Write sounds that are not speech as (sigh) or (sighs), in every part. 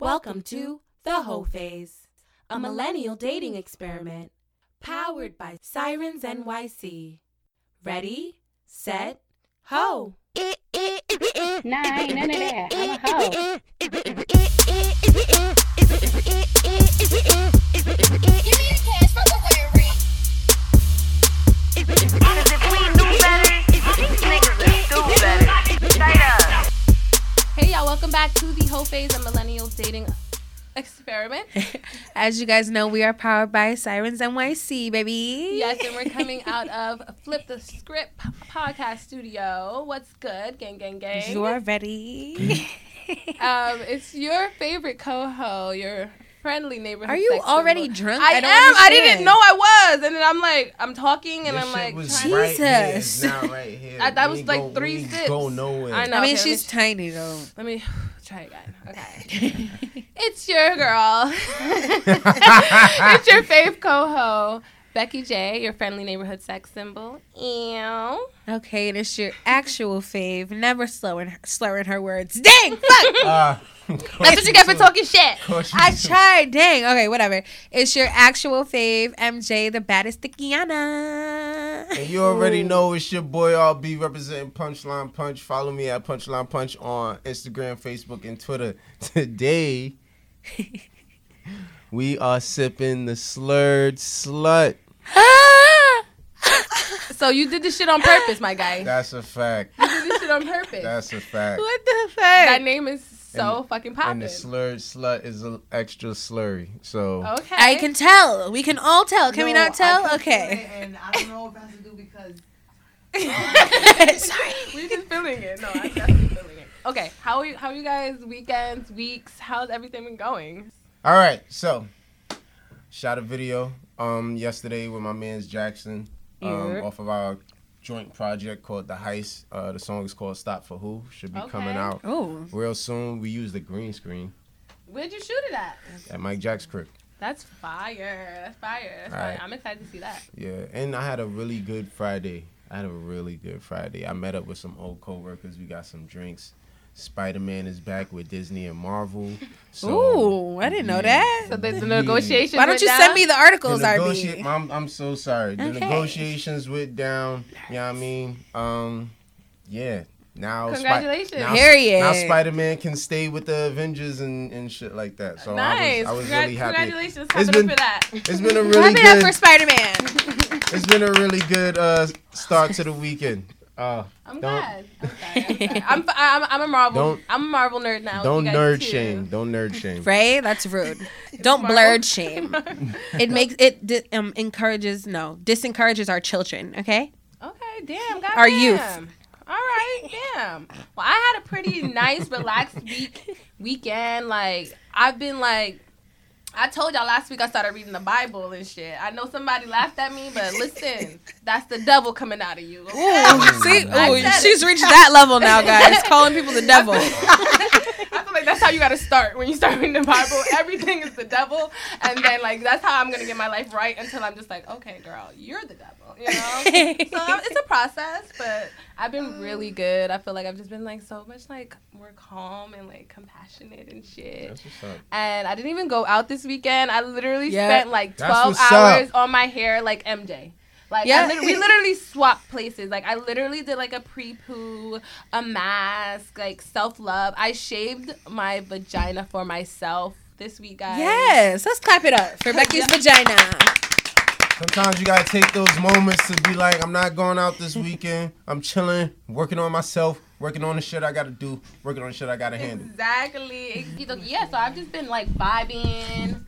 Welcome to The Hoe Phase, a millennial dating experiment powered by Sirens NYC. Ready, set, ho! Nah, ain't none of that. I'm a hoe. Hey y'all, welcome back to the Hoe Phase of Millennial Dating Experiment. (laughs) As you guys know, we are powered by Sirens NYC, baby. Yes, and we're (laughs) coming out of Flip the Script podcast studio. What's good, gang, gang, gang? You are ready. Um, it's your favorite coho, your friendly neighborhood. Are you sex already symbol. drunk? I, I don't am. I didn't know I was, and then I'm like, I'm talking, and This I'm like, was trying- right here. Jesus. Not right here. I- that We was like go- three we sips. Go nowhere. I know. I mean, okay, let me she's tiny though. Let me try again. Okay. (laughs) it's your girl. (laughs) (laughs) it's your fave coho, Becky J, your friendly neighborhood sex symbol. Ew. Okay, and it's your actual fave, never slurring slurring her words. Dang, fuck. (laughs) Ah, That's what you get for talking shit. I tried. Dang. Okay, whatever. It's your actual fave, MJ, the baddest Tikiana. And you already know it's your boy I'll be representing Punchline Punch. Follow me at Punchline Punch on Instagram, Facebook, and Twitter. (laughs) Today, (laughs) we are sipping the slurred slut. Ah! So you did this shit on purpose, my guy. That's a fact. You did this shit on purpose. That's a fact. what the fuck? that name is so And- fucking And popping. the slurred slut is a extra slurry. So Okay. I can tell. We can all tell. Can we not tell? I Okay. And I don't know if it has to do because (laughs) Sorry. (laughs) We're just feeling it. No, I'm definitely feeling it. Okay, how are you? How are you guys? Weekends, weeks? How's everything been going? All right, so shot a video um yesterday with my man's Jackson um, Yeah. off of our joint project called The Heist. Uh, the song is called Stop for Who. Should be coming out Oh. real soon. We use the green screen Where'd you shoot it at? at Mike Jack's crib. That's fire. That's fire. That's fire. Alright. I'm excited to see that. Yeah, and I had a really good Friday. I had a really good Friday. I met up with some old coworkers. We got some drinks. Spider Man is back with Disney and Marvel. (laughs) So, Ooh, I didn't know that. So the, the Yeah. negotiations. Why don't you down? send me the The articles, RB? I'm, I'm so sorry. The Okay. negotiations went down. You know what I mean? Um, yeah. Now, Spi- Congratulations. now, Period. now Spider Man can stay with the Avengers and, and shit like that. So nice. I was, I was Congra- really happy. Congratulations. It's Clap it been- up for that. It's been a (laughs) really Clap it up good. for Spider Man. (laughs) it's been a really good uh, start to the weekend. Uh, I'm don't glad. I'm sorry. I'm, sorry. I'm, I'm, I'm a Marvel. Don't- I'm a Marvel nerd now. don't You guys nerd too. shame. Don't nerd shame. Ray, that's rude. (laughs) Don't Marvel. blurred shame. (laughs) It makes it di- um encourages no disencourages our children. Okay. Okay, damn, goddamn. Our youth. All right, damn. Well, I had a pretty nice, relaxed week (laughs) weekend. Like I've been like. I told y'all last week I started reading the Bible and shit. I know somebody laughed at me, but listen, that's the devil coming out of you. okay? Ooh, see, oh, ooh, she's it. reached that level now, guys. (laughs) Calling people the devil. (laughs) I feel like that's how you gotta start when you start reading the Bible. (laughs) Everything is the devil, and then like that's how I'm gonna get my life right until I'm just like, okay, girl, you're the devil, you know. (laughs) so um, it's a process, but I've been really good. I feel like I've just been like so much like more calm and like compassionate and shit. That's what's up. And I didn't even go out this weekend. I literally Yeah. spent like 12 hours up. on my hair like MJ. Like Yeah. lit- we literally swapped places. Like I literally did like a pre-poo, a mask, like self-love. I shaved my vagina for myself this week, guys. Yes, let's clap it up for Becky's (laughs) vagina. Sometimes you gotta take those moments to be like, I'm not going out this weekend. I'm chilling, working on myself, working on the shit I gotta do, working on the shit I gotta handle. Exactly. Yeah, so I've just been like vibing.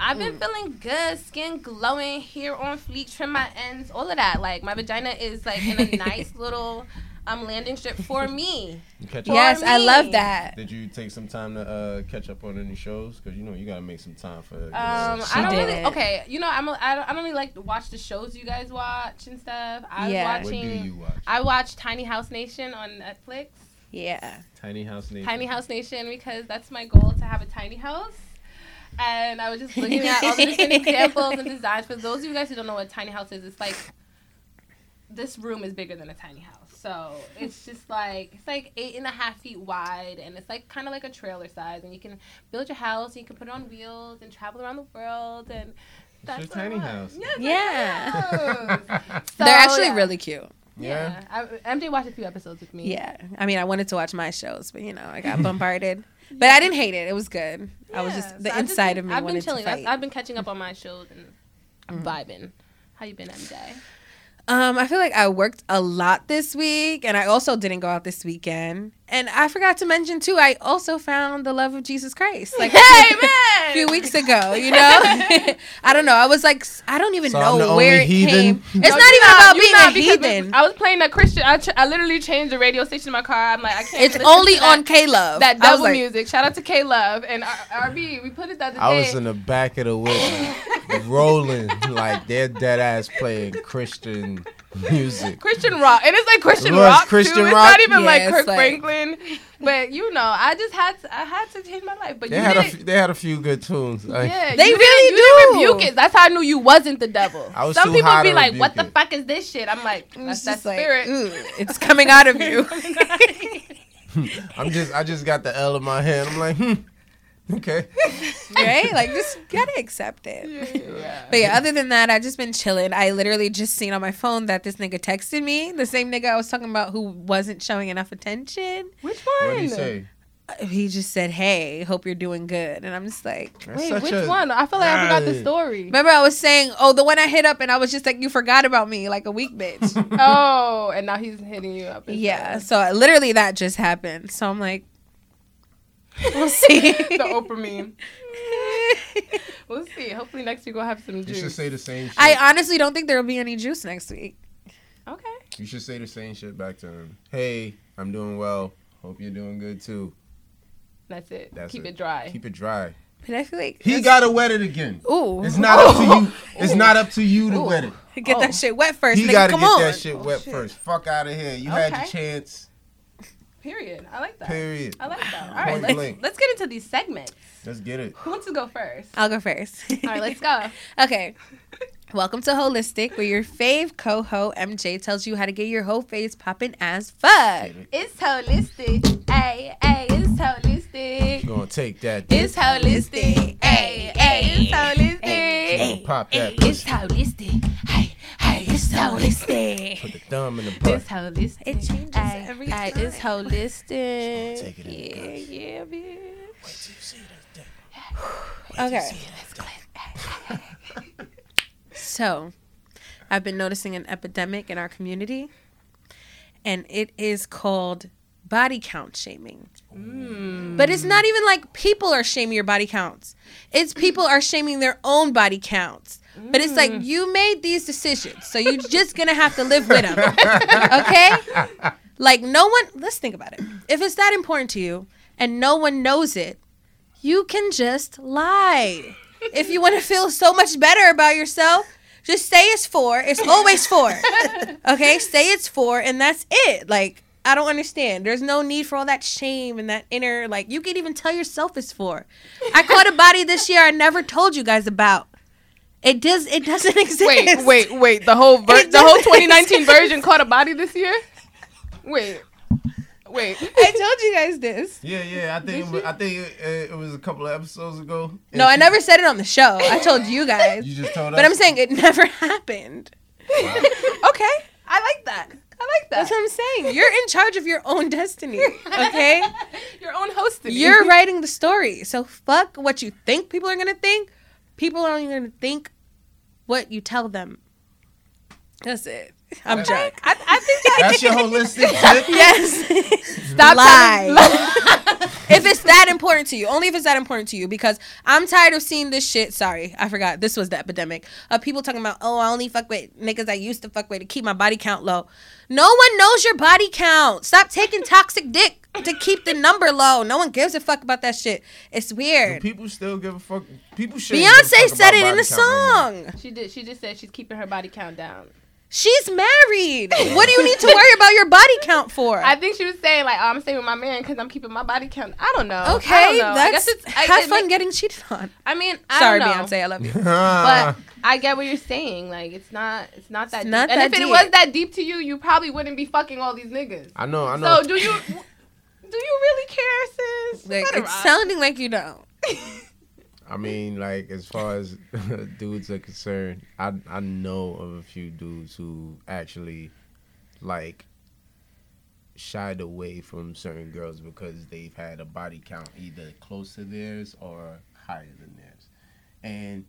I've been Mm. feeling good, skin glowing, hair on fleek, trim my ends, all of that. Like my vagina is like in a (laughs) nice little um landing strip for (laughs) me. Catch For up? Yes, I me. love that. Did you take some time to uh, catch up on any shows? Because you know you gotta make some time for. You know, Um, She I don't did really. it. Okay, you know, I'm. A, I don't. I don't really like to watch the shows you guys watch and stuff. I was Yeah. what watching. do you watch? I watched Tiny House Nation on Netflix. Yeah. Tiny House Nation. Tiny House Nation because that's my goal to have a tiny house. And I was just looking at all the different (laughs) examples and designs. For those of you guys who don't know what tiny house is, it's like this room is bigger than a tiny house. So it's just like it's like eight and a half feet wide, and it's like kind of like a trailer size, and you can build your house, and you can put it on wheels and travel around the world, and that's your what tiny house. Yeah, Yeah. my house. They're actually yeah. really cute. Yeah. Yeah, I, MJ watched a few episodes with me. Yeah. I mean, I wanted to watch my shows, but you know, I got (laughs) bombarded. But I didn't hate it. It was good. I was just the I've just inside of me I've been chilling. to I've. Mm. I've been catching up on my shows and I'm vibing. How you been, MJ? Um, I feel like I worked a lot this week, and I also didn't go out this weekend. And I forgot to mention too, I also found the love of Jesus Christ, like Hey, man! a few weeks ago. You know, (laughs) I don't know. I was like, I don't even So know where it heathen? came. It's No, not you're even about being not, a because heathen. I was playing that Christian. I, ch- I literally changed the radio station in my car. I'm like, I can't. It's only to on K Love. that double like, music. Shout out to K Love and R- RB. We put it the other I day. was in the back of the whip, (laughs) rolling like they're dead ass playing Christian music. (laughs) Christian rock, and it's like Christian It rock Christian too. It's rock? not even Yeah, like it's Kirk like- Franklin, but you know, I just had to. I had to change my life. But They you had a didn't. few, they had a few good tunes. Like, yeah, They you really didn't, you do. Didn't rebuke it. That's how I knew you wasn't the devil. I was Some too people be like, "What the it. fuck is this shit?" I'm like, "That's was that just like, spirit." (laughs) It's coming out of you. (laughs) I'm just I just got the L in my hand. I'm like, hmm, okay. (laughs) right? Like, just gotta accept it. But yeah, other than that, I've just been chilling. I literally just seen on my phone that this nigga texted me, the same nigga I was talking about who wasn't showing enough attention. Which one? What one? did he say? Uh, He just said, "Hey, hope you're doing good," and I'm just like. That's Wait, which a- one? I feel like I forgot the story. Remember, I was saying, "Oh, the one I hit up," and I was just like, "You forgot about me, like a weak bitch." (laughs) oh, and now he's hitting you up. yeah, so literally that just happened. So I'm like, we'll see. (laughs) the Oprah meme. (laughs) We'll see. Hopefully next week we'll have some You should juice. say the same shit. I honestly don't think there will be any juice next week. okay. you should say the same shit back to him. Hey, I'm doing well. Hope you're doing good too. That's it. That's Keep it. it, dry. Keep it dry. But I feel like He gotta wet it again. Ooh, It's not up to you. (laughs) It's not up to you to wet it. get Oh. that shit wet first. He gotta get on. that shit oh, wet shit. first. Fuck out of here. You had your chance. Period. I like that. Period. I like that. All right, Point let's, blank. let's get into these segments. Let's get it. Who wants to go first? I'll go first. All right, let's (laughs) go. Okay. Welcome to Holistic, where your fave coho MJ tells you how to get your whole face popping as fuck. It. It's holistic. Hey, hey, it's holistic. You gonna take that. It's holistic. Hey, hey, it's holistic. Gonna pop that. It's holistic. Hey, hey, it's holistic. Put the thumb in the butt. It's holistic. It changes Ay, every ay, time. It's holistic. Take it in the yeah, guts. yeah, bitch. (sighs) Wait till you see that thing. Okay. Let's go. So, I've been noticing an epidemic in our community, and it is called body count shaming. But it's not even like people are shaming your body counts. It's people are shaming their own body counts. But it's like you made these decisions, so you're (laughs) just gonna have to live with them. (laughs) okay? Like no one. Let's think about it. If it's that important to you, and no one knows it, you can just lie. If you want to feel so much better about yourself, just say it's four. It's always four. (laughs) Okay? Say it's four, and that's it. Like, I don't understand. There's no need for all that shame and that inner, like, you can even tell yourself it's for. I caught a body this year I never told you guys about. It does. It doesn't (laughs) exist. Wait, wait, wait. The whole ver- the whole 2019 exist. version caught a body this year. Wait, wait. I told you guys this. Yeah, yeah. I think it was, I think it, it was a couple of episodes ago. And No, I never said it on the show. I told you guys. You just told us. But I'm saying it (laughs) never happened. (laughs) Okay, I like that. I like that. That's what I'm saying. You're in charge of your own destiny. Okay? (laughs) Your own hosting. You're (laughs) writing the story. So fuck what you think people are gonna think. People are only gonna think what you tell them. That's it. I'm drunk. I, I think that. That's your holistic (laughs) tip. Yes. Stop Lie. telling- (laughs) if it's that important to you, only if it's that important to you, because I'm tired of seeing this shit. Sorry, I forgot. This was the epidemic of people talking about, oh, I only fuck with niggas I used to fuck with to keep my body count low. No one knows your body count. Stop taking toxic dick to keep the number low. No one gives a fuck about that shit. It's Do weird. people still give a fuck. People should. Beyonce said it in the song. She did. She just said she's keeping her body count down. She's married. What do you need to worry about your body count for? I think she was saying like, oh, I'm staying with my man because I'm keeping my body count. I don't know. I okay, don't know. I that's guess it's. I, have it fun make- getting cheated on. I mean, I Sorry, don't know. Beyonce, I love you. (laughs) But I get what you're saying. Like it's not it's not that It's deep. not and that if it was that deep to you, you probably wouldn't be fucking all these niggas. I know, I know. So do you do you really care, sis? Like, it's rock. sounding like you don't. (laughs) I mean, like as far as (laughs) dudes are concerned, I I know of a few dudes who actually like shied away from certain girls because they've had a body count either close to theirs or higher than theirs, and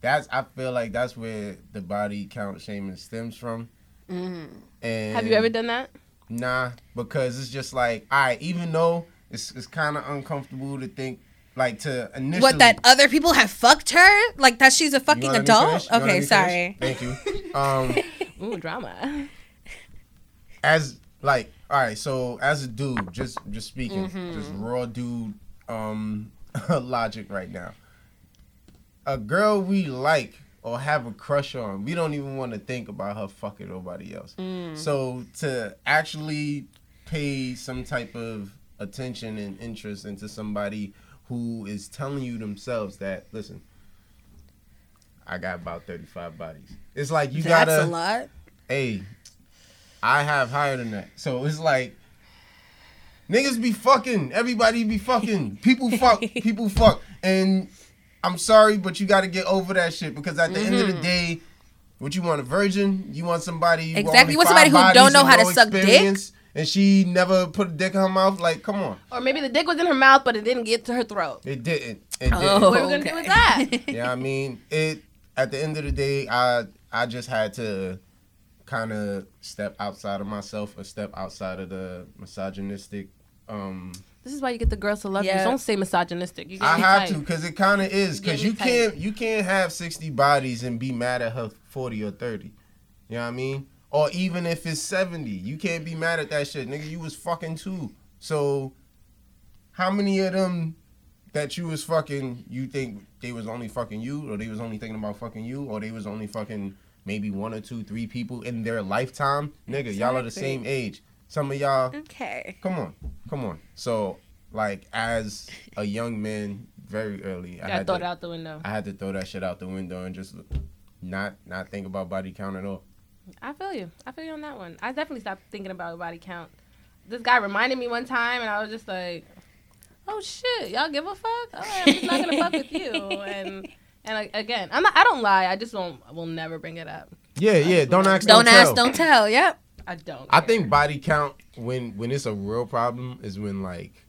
that's I feel like that's where the body count shaming stems from. Mm-hmm. And Have you ever done that? Nah, because it's just like, all right, even though it's it's kind of uncomfortable to think, like to initially. What that other people have fucked her? Like that she's a fucking wanna let me adult? finish? You wanna let Okay, sorry. finish? Thank you. (laughs) Um, Ooh, drama. as like, all right, so as a dude, just just speaking, Mm-hmm. just raw dude, um, (laughs) logic right now. A girl we like or have a crush on, we don't even want to think about her fucking nobody else. Mm. So to actually pay some type of attention and interest into somebody who is telling you themselves that, listen, I got about 35 bodies. It's like you That's gotta a lot. hey, I have higher than that. So it's like niggas be fucking, everybody be fucking, (laughs) people fuck, people fuck, and I'm sorry, but you got to get over that shit because at the end of the day, what you want a virgin? You want somebody Mm-hmm. Exactly. only You want somebody who don't know how to suck dick? Experience, And she never put a dick in her mouth. Like, come on, Or maybe the dick was in her mouth, but it didn't get to her throat. it didn't. It didn't. Oh. What are we gonna do with that? (laughs) Yeah, I mean, it. At the end of the day, I I just had to kind of step outside of myself, or step outside of the misogynistic. Um, this is why you get the girls to love Yeah. you. Don't say misogynistic. You I have tight. to, cause it kind of is, cause me you can't you can't have sixty bodies and be mad at her forty or thirty. You know what I mean? Or even if it's seventy, you can't be mad at that shit, nigga. You was fucking too. So, how many of them that you was fucking, you think they was only fucking you, or they was only thinking about fucking you, or they was only fucking maybe one or two, three people in their lifetime? Nigga, y'all are the same age. Some of y'all Okay. come on, come on. So, like, as a young man, very early, I Gotta had throw to, it out the window. I had to throw that shit out the window and just not not think about body count at all. I feel you. I feel you on that one. I definitely stopped thinking about body count. This guy reminded me one time, and I was just like, "Oh shit, y'all give a fuck? All right, I'm just not gonna fuck with you." (laughs) And and again, I'm not. I don't lie. I just won't. I will never bring it up. Yeah, yeah. Don't ask, Don't don't, ask, tell. don't tell. Yep. I don't. I care. think body count when when it's a real problem is when like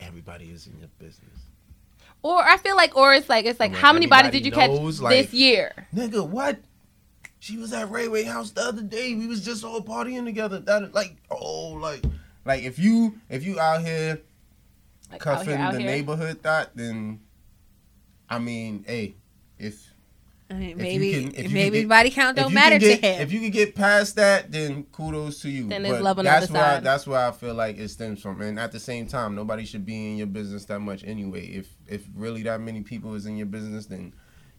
everybody is in your business. Or I feel like, or it's like, it's like, When how many bodies did everybody you catch knows, this year? Nigga, what? She was at Rayway House the other day. We was just all partying together. That like, oh, like, like if you if you out here Like out here, out the here. neighborhood thought, then I mean, hey, if I mean, If you maybe can- if you maybe get- body count don't matter get, to him. If you can get past that, then kudos to you. Then But love on that's side. that's where I feel like it stems from. And at the same time, nobody should be in your business that much anyway. If if really that many people is in your business, then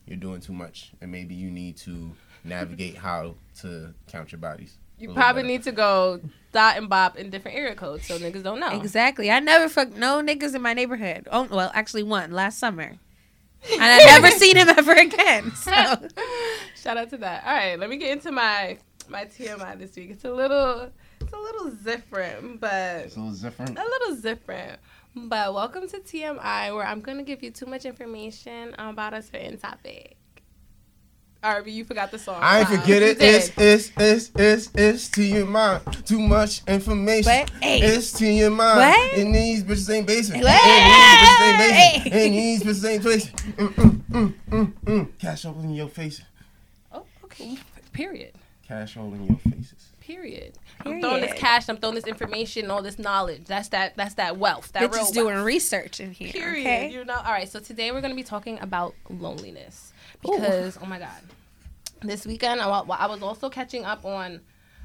you're doing too much, and maybe you need to navigate how to count your bodies. You probably better. need to go dot and bop in different area codes so niggas don't know. Exactly. I never fucked no niggas in my neighborhood. Oh well, actually one last summer, (laughs) and I never seen him ever again. So (laughs) Shout out to that. All right, let me get into my my TMI this week. It's a little it's a little different, but It's a little different. a little different. But welcome to TMI, where I'm gonna give you too much information about a certain topic. RB, you forgot the song. I ain't Wow. forget it. It's it's it's it's it's to your mind. Too much information. What? Hey. It's to your mind. What? And these bitches ain't basic. What? And these bitches ain't basic. And these bitches ain't basic. Mm, mm, mm, mm, mm. Cash hole in your face. Oh, okay. Period. Cash hole in your faces. Period. I'm throwing this cash. I'm throwing this information, all this knowledge. That's that. That's that wealth. That real bitches wealth. doing research in here. Period. Okay? You know. All right. So today we're gonna be talking about loneliness because oh my god, this weekend I, I was also catching up on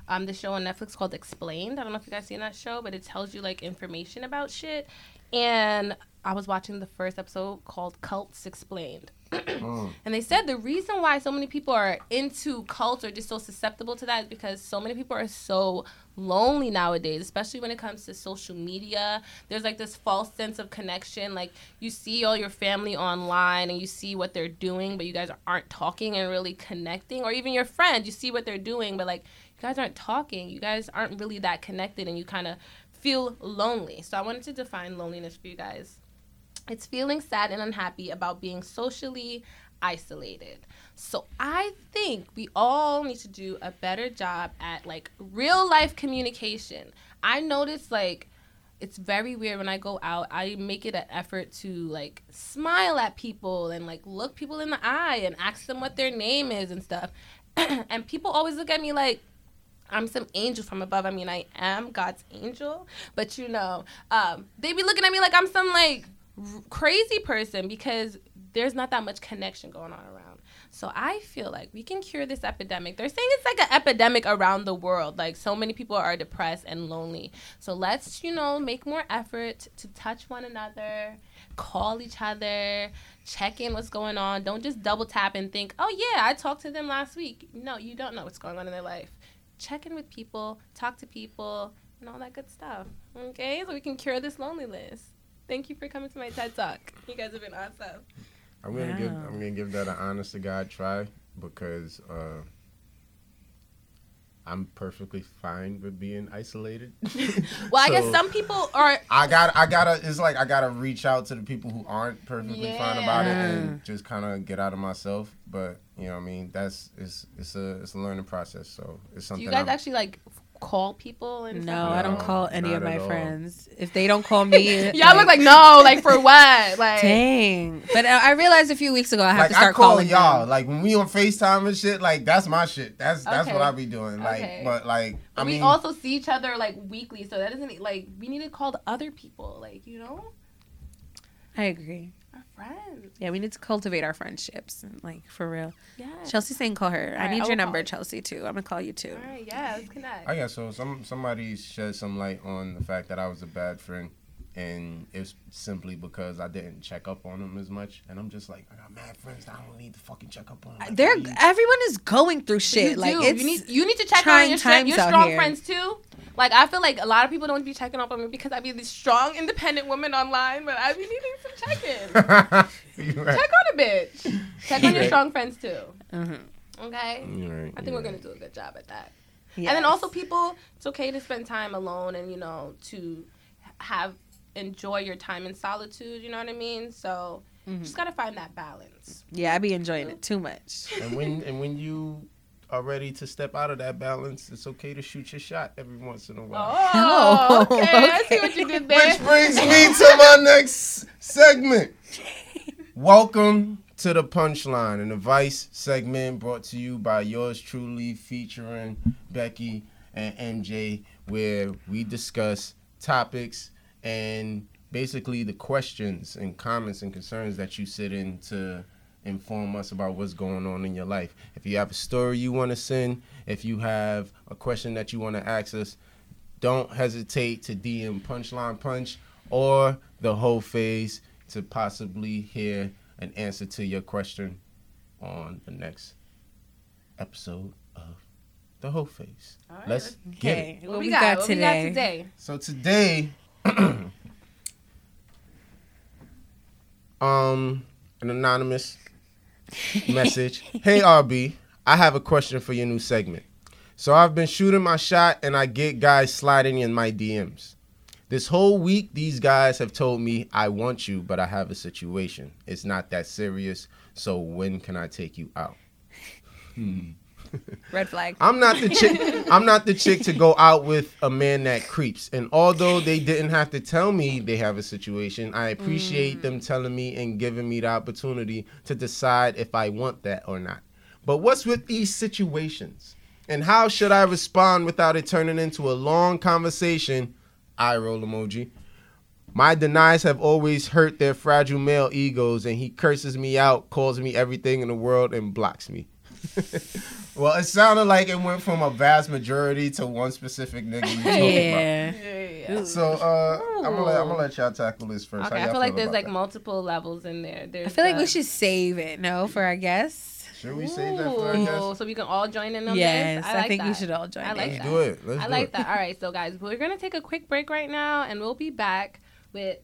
um the show on Netflix called Explained. I don't know if you guys seen that show, but it tells you like information about shit. And I was watching the first episode called Cults Explained. Mm. (clears throat) And they said the reason why so many people are into cults or just so susceptible to that is because so many people are so lonely nowadays, especially when it comes to social media. There's like this false sense of connection. Like you see all your family online and you see what they're doing, but you guys aren't talking and really connecting. Or even your friends, you see what they're doing, but like you guys aren't talking. You guys aren't really that connected and you kind of feel lonely. So I wanted to define loneliness for you guys. It's feeling sad and unhappy about being socially isolated. So I think we all need to do a better job at like real life communication. I notice like it's very weird when I go out. I make it an effort to like smile at people and like look people in the eye and ask them what their name is and stuff. (clears throat) and people always look at me like I'm some angel from above. I mean, I am God's angel, but you know, um, they be looking at me like I'm some like crazy person because there's not that much connection going on around. So I feel like we can cure this epidemic. They're saying it's like an epidemic around the world. Like so many people are depressed and lonely. So let's, you know, make more effort to touch one another, call each other, check in what's going on. Don't just double tap and think, "Oh yeah, I talked to them last week." No, you don't know what's going on in their life. Check in with people, talk to people, and all that good stuff. Okay? So we can cure this loneliness. Thank you for coming to my TED Talk. You guys have been awesome. I'm gonna give I'm gonna give that an honest to God try because uh, I'm perfectly fine with being isolated. (laughs) Well, I guess some people are I got I gotta it's like I gotta reach out to the people who aren't perfectly fine about it and just kind of get out of myself. But you know what I mean that's it's it's a it's a learning process. So it's Do something. you guys I'm- actually like f- call people and No, stuff? I don't call any of my all. friends. If they don't call me, (laughs) Y'all look like no, like for what? (laughs) Like dang. But I I realized a few weeks ago I have like to start I call calling y'all them. like when we on Facetime and shit. Like that's my shit. That's that's Okay. what I'll be doing. Like Okay. but like I we mean also see each other like weekly, so that doesn't like we need to call the other people, like you know, I agree. Our friends. Yeah, we need to cultivate our friendships, like for real. Yeah. Chelsea saying call her. I Alright, need I your will number, call. Chelsea, too. I'm gonna call you too. All right. Yeah. Let's connect. I guess so. Some somebody shed some light on the fact that I was a bad friend, and it's simply because I didn't check up on them as much. And I'm just like, I got mad friends. that I don't need to fucking check up on. Them. They're Like, everyone is going through You shit. Like do. it's you need you need to check on your strength, times your strong here. friends too. Like I feel like a lot of people don't be checking up on me because I be this strong, independent woman online, but I be needing some check-in. (laughs) You're right. check on a bitch. Check on your strong friends too. Mhm. Okay. Right, I think you're we're gonna do a good job at that. Yes. And then also people, it's okay to spend time alone and you know to have enjoy your time in solitude. You know what I mean? So Mhm. just gotta find that balance. yeah, I be enjoying it too much. And when and when you are ready to step out of that balance, it's okay to shoot your shot every once in a while. Oh, (laughs) Oh, okay. I see what you did there. Which brings me to my next segment. Welcome to the punchline, an advice segment brought to you by yours truly, featuring Becky and MJ, where we discuss topics and basically the questions and comments and concerns that you sit in to inform us about what's going on in your life. If you have a story you want to send, if you have a question that you want to ask us, don't hesitate to DM Punchline Punch or the whole phase to possibly hear an answer to your question on the next episode of the whole phase. All right, Let's get it. Okay, What, what we, we got? got what we got today? today? So today, (clears throat) um, an anonymous message. Hey RB, I have a question for your new segment. So I've been shooting my shot and I get guys sliding in my DMs. This whole week, these guys have told me I want you, but I have a situation. It's not that serious. So when can I take you out? (laughs) Red flag. I'm not the chick. (laughs) I'm not the chick to go out with a man that creeps. And although they didn't have to tell me they have a situation, I appreciate mm. them telling me and giving me the opportunity to decide if I want that or not. But what's with these situations? And how should I respond without it turning into a long conversation? Eye roll emoji. My denies have always hurt their fragile male egos, and he curses me out, calls me everything in the world, and blocks me. Well, it sounded like it went from a vast majority to one specific nigga you talking Yeah. Yeah, yeah. So uh, I'm gonna let I'm gonna let y'all tackle this first. Okay, I y'all feel like there's like that? multiple levels in there. There's I feel like the- we should save it, no, for our guests. Should we save that for our guests? so we can all join in on Yes, this. I, like think we should all join I like in. Let's that. do it. Let's I do like it. that. All right, so guys, we're gonna take a quick break right now, and we'll be back with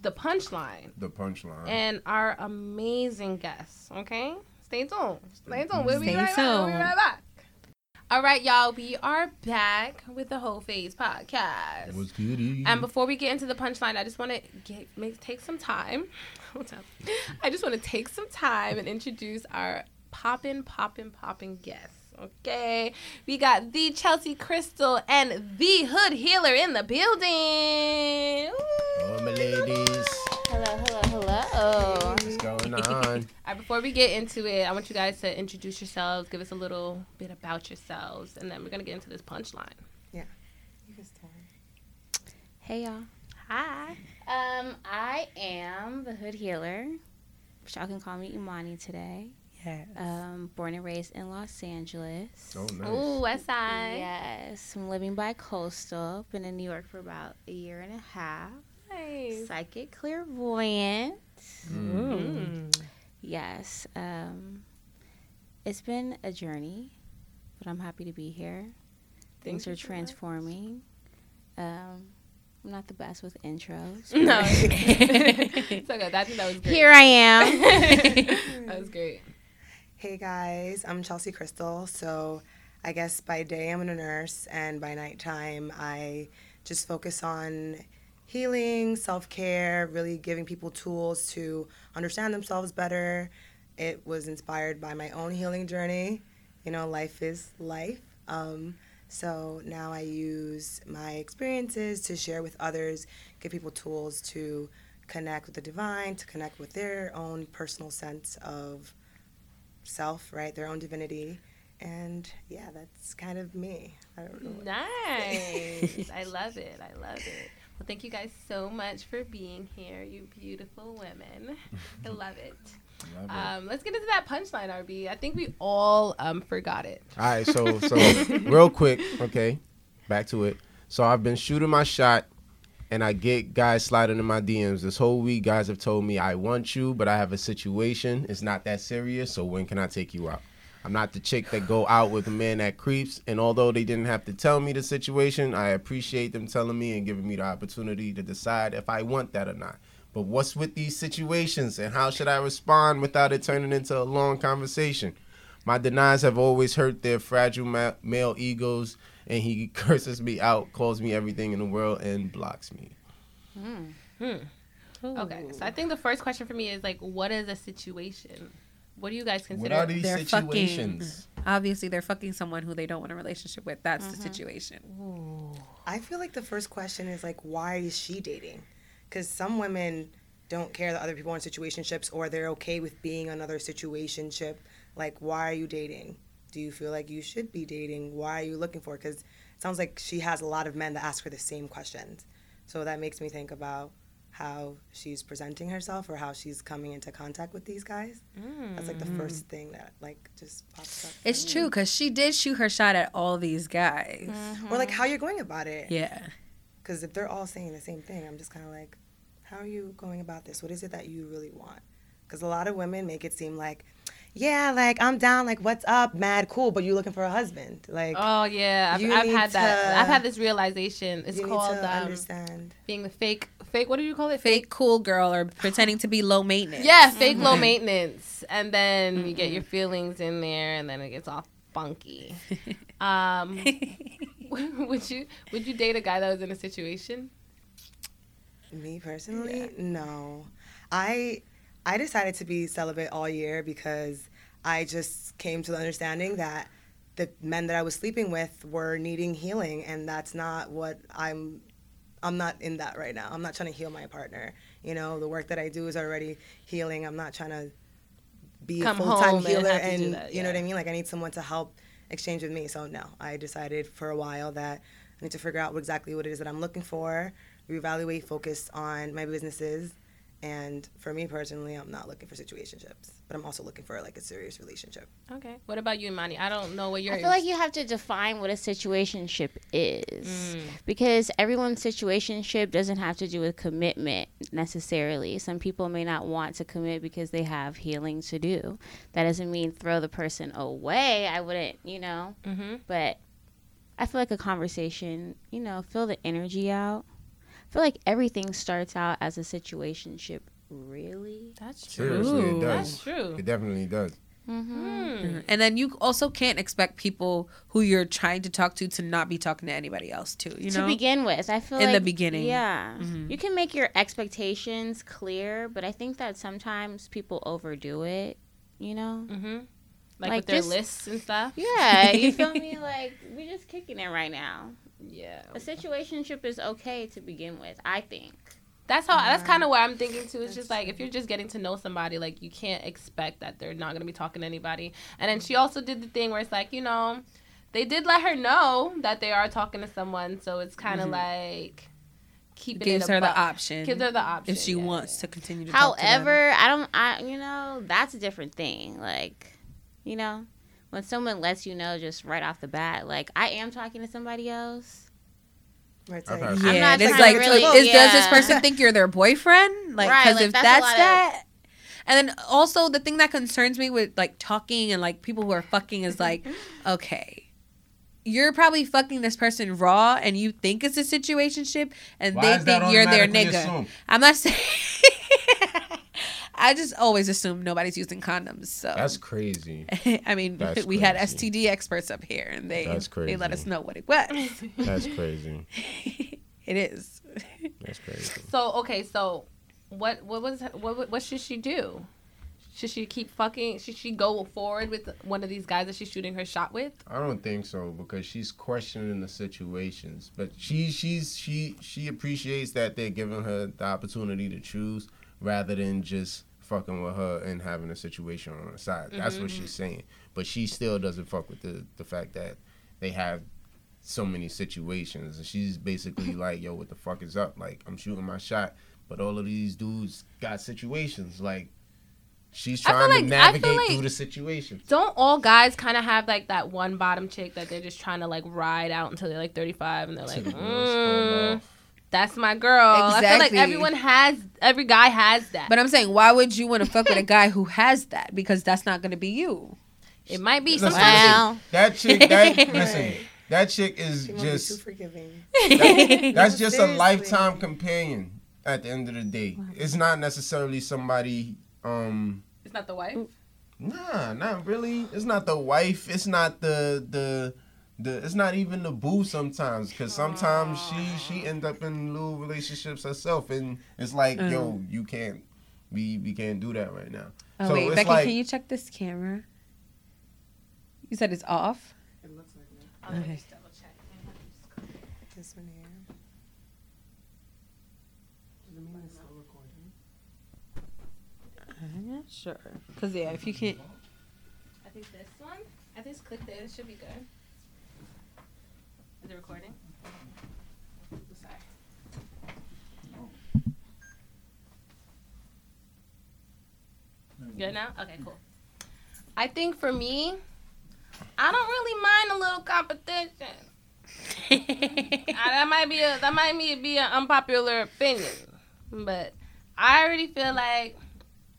the punchline The punchline. and our amazing guests. Okay, stay tuned. Stay tuned. We'll be Stay right back. We'll be right back. All right, y'all. We are back with the Hoe Phase podcast. What's good? And before we get into the punchline, I just want to get make, take some time. (laughs) Hold up. I just want to take some time and introduce our poppin', poppin', poppin' guests. Okay, we got the Chelsea Crystal and the Hood Healer in the building. Oh, my ladies. Hello, hello, hello. What's going (laughs) on? All right, before we get into it, I want you guys to introduce yourselves, give us a little bit about yourselves, and then we're gonna get into this punchline. Yeah. Hey, y'all. Hi. Um, I am the Hood Healer. Y'all can call me Imani today. Yes. Um, born and raised in Los Angeles. Oh, nice. Ooh, West Side. Yes, I'm living by coastal. Been in New York for about a year and a half. Nice. Psychic clairvoyant. Mm. Yes. Um, it's been a journey, but I'm happy to be here. Things you are so transforming. Um, I'm not the best with intros. (laughs) No, (laughs) it's okay. That, that was great. Here I am. (laughs) that was great. Hey guys, I'm Chelsea Crystal. So I guess by day I'm a nurse, and by nighttime I just focus on healing, self care, really giving people tools to understand themselves better. It was inspired by my own healing journey. You know, life is life. Um, so now I use my experiences to share with others, give people tools to connect with the divine, to connect with their own personal sense of self, right? Their own divinity. And yeah, that's kind of me. I don't know. Nice. (laughs) I love it. I love it. Well, thank you guys so much for being here, you beautiful women. (laughs) I love it. Love. Um, let's get into that punchline, RB. I think we all um, forgot it. All right, so so (laughs) real quick, okay, back to it. So I've been shooting my shot, and I get guys sliding in my DMs. This whole week, guys have told me I want you, but I have a situation. It's not that serious. So when can I take you out? I'm not the chick that go out with a man that creeps. And although they didn't have to tell me the situation, I appreciate them telling me and giving me the opportunity to decide if I want that or not. But what's with these situations, and how should I respond without it turning into a long conversation? My denies have always hurt their fragile ma- male egos, and he (laughs) curses me out, calls me everything in the world, and blocks me. Hmm. Hmm. Okay, so I think the first question for me is like, what is a situation? What do you guys consider? What are these They're fucking. Obviously, they're fucking someone who they don't want a relationship with. That's the mm-hmm. situation. I feel like the first question is like, why is she dating? Because some women don't care that other people are in situationships or they're okay with being another situationship. Like, why are you dating? Do you feel like you should be dating? Why are you looking for? Because it sounds like she has a lot of men that ask her the same questions. So that makes me think about how she's presenting herself or how she's coming into contact with these guys. That's like the mm. first thing that like just pops up. It's true because she did shoot her shot at all these guys. Mm-hmm. Or like how you're going about it. Yeah. Because if they're all saying the same thing, I'm just kind of like, how are you going about this? What is it that you really want? Because a lot of women make it seem like, yeah, like I'm down, like what's up, mad cool, but you're looking for a husband. Like Oh yeah, I've, You I've need had that. I've had this realization. It's you need called to um, understand. being the fake, fake. What do you call it? Fake cool girl or pretending to be low maintenance. Yeah, fake low maintenance, and then you get your feelings in there, and then it gets all funky. (laughs) Um, (laughs) (laughs) would you would you date a guy that was in a situation? Me personally, no. I I decided to be celibate all year because I just came to the understanding that the men that I was sleeping with were needing healing and that's not what I'm I'm not in that right now. I'm not trying to heal my partner. You know, the work that I do is already healing. I'm not trying to be Come a full-time home and healer and, do that, you know what. I mean? Like I need someone to help exchange with me. So no, I decided for a while that I need to figure out what exactly what it is that I'm looking for, reevaluate, focus on my businesses, And for me personally, I'm not looking for situationships, but I'm also looking for like a serious relationship. Okay. What about you, Imani? I don't know what you're. I feel like you have to define what a situationship is Mm. because everyone's situationship doesn't have to do with commitment necessarily. Some people may not want to commit because they have healing to do. That doesn't mean throw the person away. I wouldn't, you know, Mm-hmm. but I feel like a conversation, you know, fill the energy out. I feel like everything starts out as a situationship, really. That's true. Seriously, it does. That's true. It definitely does. Hmm. And then you also can't expect people who you're trying to talk to to not be talking to anybody else too. You know, to begin with. I feel In the beginning. yeah, Mhm. you can make your expectations clear, but I think that sometimes people overdo it. You know? Mm-hmm. Like, Like, with their lists and stuff. Yeah, you feel (laughs) me? Like we're just kicking it right now. Yeah. A situationship is okay to begin with. I think. That's how. That's mm-hmm. kind of what I'm thinking too. It's just like if you're just getting to know somebody, like you can't expect that they're not gonna be talking to anybody. And then she also did the thing where it's like, you know, they did let her know that they are talking to someone, so it's kind of mm-hmm. like keeping gives it a her the option Gives her the option if she yeah, wants yeah. to continue to. talk to them. However, I don't. I you know that's a different thing. Like, you know, when someone lets you know just right off the bat, like I am talking to somebody else. Right. I've like- had- I'm Yeah, not it's like, to really- is, does this person think you're their boyfriend? Like, Right, because like, if that's that's, lot of- that, and then also the thing that concerns me with like talking and like people who are fucking is like, (laughs) okay, you're probably fucking this person raw, and you think it's a situationship, and Why they think you're their nigga. assumed? I'm not (laughs) saying. I just always assume nobody's using condoms. So That's crazy. (laughs) I mean, That's we had. STD experts up here, and they That's they let us know what it was. That's crazy. (laughs) it is. That's crazy. So okay, so what what was what what should she do? Should she keep fucking? Should she go forward with one of these guys that she's shooting her shot with? I don't think so because she's questioning the situations. But she she's she she appreciates that they're giving her the opportunity to choose rather than just fucking with her and having a situation on the side. That's what she's saying. But she still doesn't fuck with the the fact that they have so many situations and she's basically (laughs) like, yo, what the fuck is up? Like I'm shooting my shot, but all of these dudes got situations. Like she's trying like- to navigate like- through the situation. Don't all guys kind of have like that one bottom chick that they're just trying to like ride out until they're like 35 and they're like, Till the wheels fall mm. That's my girl. Exactly. I feel like everyone has, every guy has that. But I'm saying, why would you want to fuck with a guy who has that? Because that's not going to be you. it might be Listen, sometimes. Wow. That chick, that (laughs) listen, that chick is She won't be too just forgiving. that- that's (laughs) just a lifetime companion. At the end of the day, it's not necessarily somebody. Um, It's not the wife. nah, not really. It's not the wife. It's not the the. The, it's not even the boo sometimes because sometimes she she end up in little relationships herself and it's like yo mm. you can't we we can't do that right now Oh So wait, it's Becky, like- can you check this camera? You said it's off. It looks like that. I'll Okay. just double check. This one here. I'm not sure. Cause yeah, if you can't, I think this one. I just clicked it. It should be good. It recording? Sorry. Good now? Okay, cool. I think for me, I don't really mind a little competition. (laughs) I, that might be a that might be, be an unpopular opinion, but I already feel like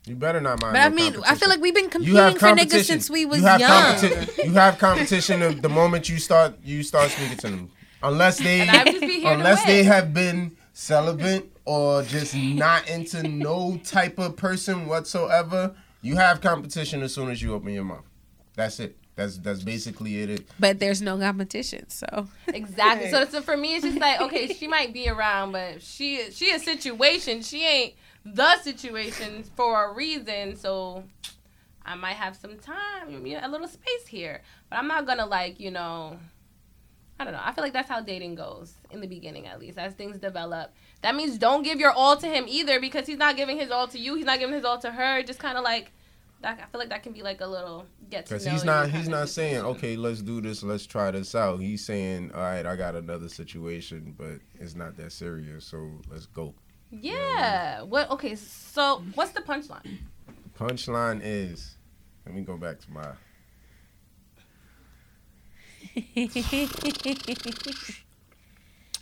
you better not mind but I mean, I feel like we've been competing for niggas since we was you have young. competi- (laughs) you have competition the, the moment you start you start speaking to them. Unless they And I would just be here to unless they have been celibate or just not into no type of person whatsoever you have competition as soon as you open your mouth. That's it. That's that's basically it. But there's no competition, so. Exactly. So, so for me, it's just like okay, she might be around, but she she a situation. She ain't the situation for a reason. So I might have some time, you know, a little space here, but I'm not gonna like you know. I don't know. I feel like that's how dating goes in the beginning, at least, as things develop. That means don't give your all to him either, because he's not giving his all to you. He's not giving his all to her. Just kind of like that. I feel like that can be like a little get to know. because he's not he's not saying okay let's do this let's try this out he's saying all right i got another situation but it's not that serious so let's go Yeah. What? Okay. So what's the punchline? Punchline is, let me go back to my. (laughs)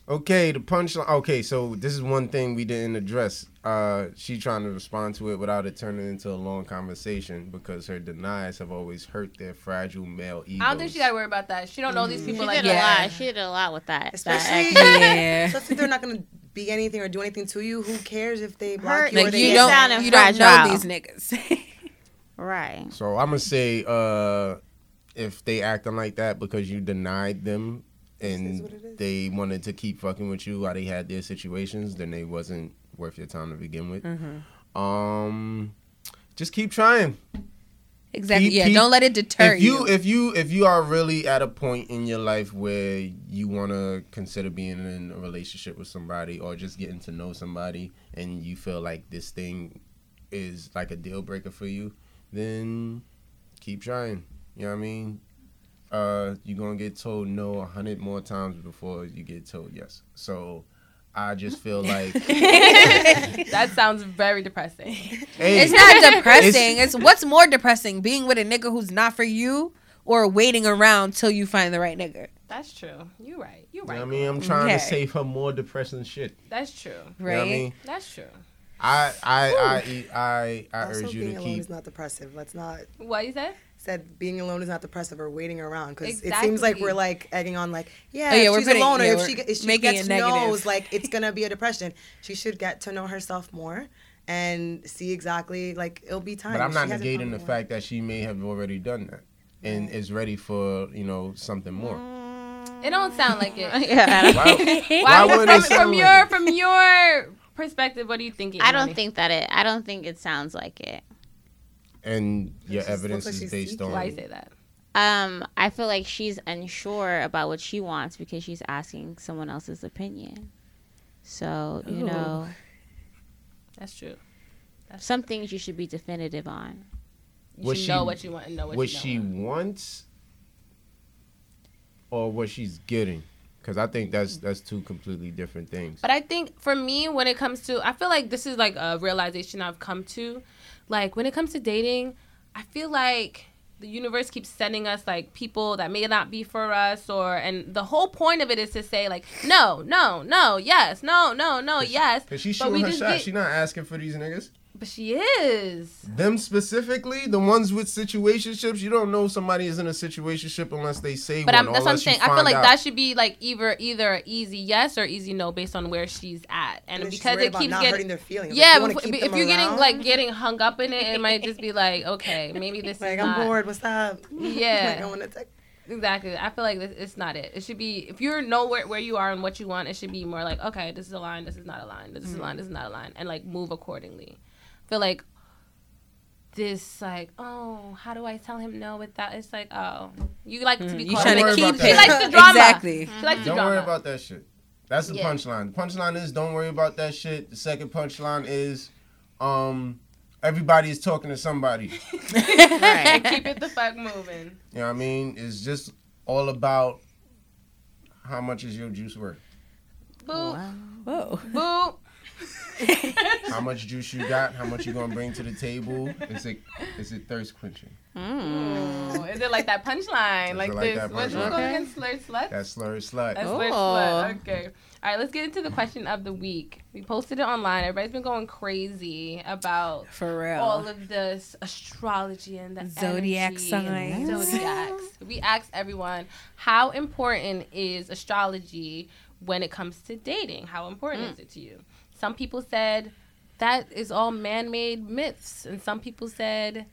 Okay, the punchline. Okay, so this is one thing we didn't address. Uh, she trying to respond to it without it turning into a long conversation because her denies have always hurt their fragile male egos. I don't think she got to worry about that. She don't know these people She like did that. a lot. She did a lot with that. Especially, that Yeah. (laughs) especially they're not gonna be anything or do anything to you. Who cares if they block Hurt you or Like they you get get down don't and you don't know these niggas. (laughs) right. So I'm gonna say, uh, if they acting like that because you denied them and what it is. they wanted to keep fucking with you while they had their situations, then they wasn't worth your time to begin with. Mm-hmm. Um, just keep trying. Exactly. Keep- yeah. keep- don't let it deter if you, you. if you if you are really at a point in your life where you want to consider being in a relationship with somebody or just getting to know somebody and you feel like this thing is like a deal breaker for you then keep trying you know what i mean uh you're gonna get told no a hundred more times before you get told yes so i just feel (laughs) like That sounds very depressing. hey, it's not (laughs) depressing. It's, what's more depressing, being with a nigga who's not for you, or waiting around till you find the right nigga. That's true. You right. You you know right. what i mean i'm trying Okay. to save her more depressing shit That's true. you Right. know what i mean That's true. I I I I, I Also, urge you being to alone keep. is not depressive. Let's not What you said? Said being alone is not depressive or waiting around because it seems like we're like egging on like yeah, Oh, yeah, if she's putting- alone or if she if she gets knows like (laughs) it's gonna be a depression. She should get to know herself more and see exactly like it'll be time. But I'm not negating the one. fact that she may have already done that and is ready for you know something more. It don't sound like it. (laughs) Yeah. Why, (laughs) Why, why from, wouldn't it from your like it? from your perspective, what do you think? I don't Imani? think that it. I don't think it sounds like it. And your just evidence like is based seeking. on. Why you say that? Um, I feel like she's unsure about what she wants because she's asking someone else's opinion. So you Ooh. know, That's true. some things you should be definitive on. You What should she- know what you want and know what, what you she don't want. wants or what she's getting, because I think that's that's two completely different things. But I think for me, when it comes to, I feel like this is like a realization I've come to. Like when it comes to dating, I feel like the universe keeps sending us like people that may not be for us, or and the whole point of it is to say like no, no, no, yes, no, no, no, yes. Cause But we shooting her just shot. get- She's not asking for these niggas. But she is. Them specifically, the ones with situationships, you don't know somebody is in a situationship unless they say But one. I'm, that's what I'm saying. I feel like out. that should be like either either easy yes or easy no based on where she's at, and And because it keeps getting their feelings. Like, yeah, you if, keep if you're getting like getting hung up in it, it might just be like, (laughs) okay, maybe this is like is I'm not bored. What's up? Yeah. (laughs) like, I want to text. exactly. I feel like this, it's not it. It should be if you're know where, where you are and what you want, it should be more like, okay, this is a line, this is not a line, this is Mm-hmm. a line, this is not a line, and like move accordingly. I feel like this like, oh, how do I tell him no without? It's like, oh, you like to be You called. trying to about keep it She likes the (laughs) drama. exactly. She likes the Don't drama. worry about that shit. That's the Yeah. punchline. The punchline is don't worry about that shit. The second punchline is um everybody is talking to somebody. (laughs) and keep it the fuck moving. You know what I mean? It's just all about how much is your juice worth? Boo, Whoa. boo. (laughs) How much juice you got? How much you gonna bring to the table? Is it is it thirst quenching? Ooh, is it like that punchline? Like like this? that What's it punchline? called again? Slurred slut? That slurred slut. That's Ooh. slurred slut. Okay. All right, let's get into the question of the week. We posted it online. Everybody's been going crazy about For real. all of this astrology and the Zodiac signs. Zodiacs. We asked everyone how important is astrology when it comes to dating? How important mm. is it to you? Some people said that is all man-made myths, and some people said,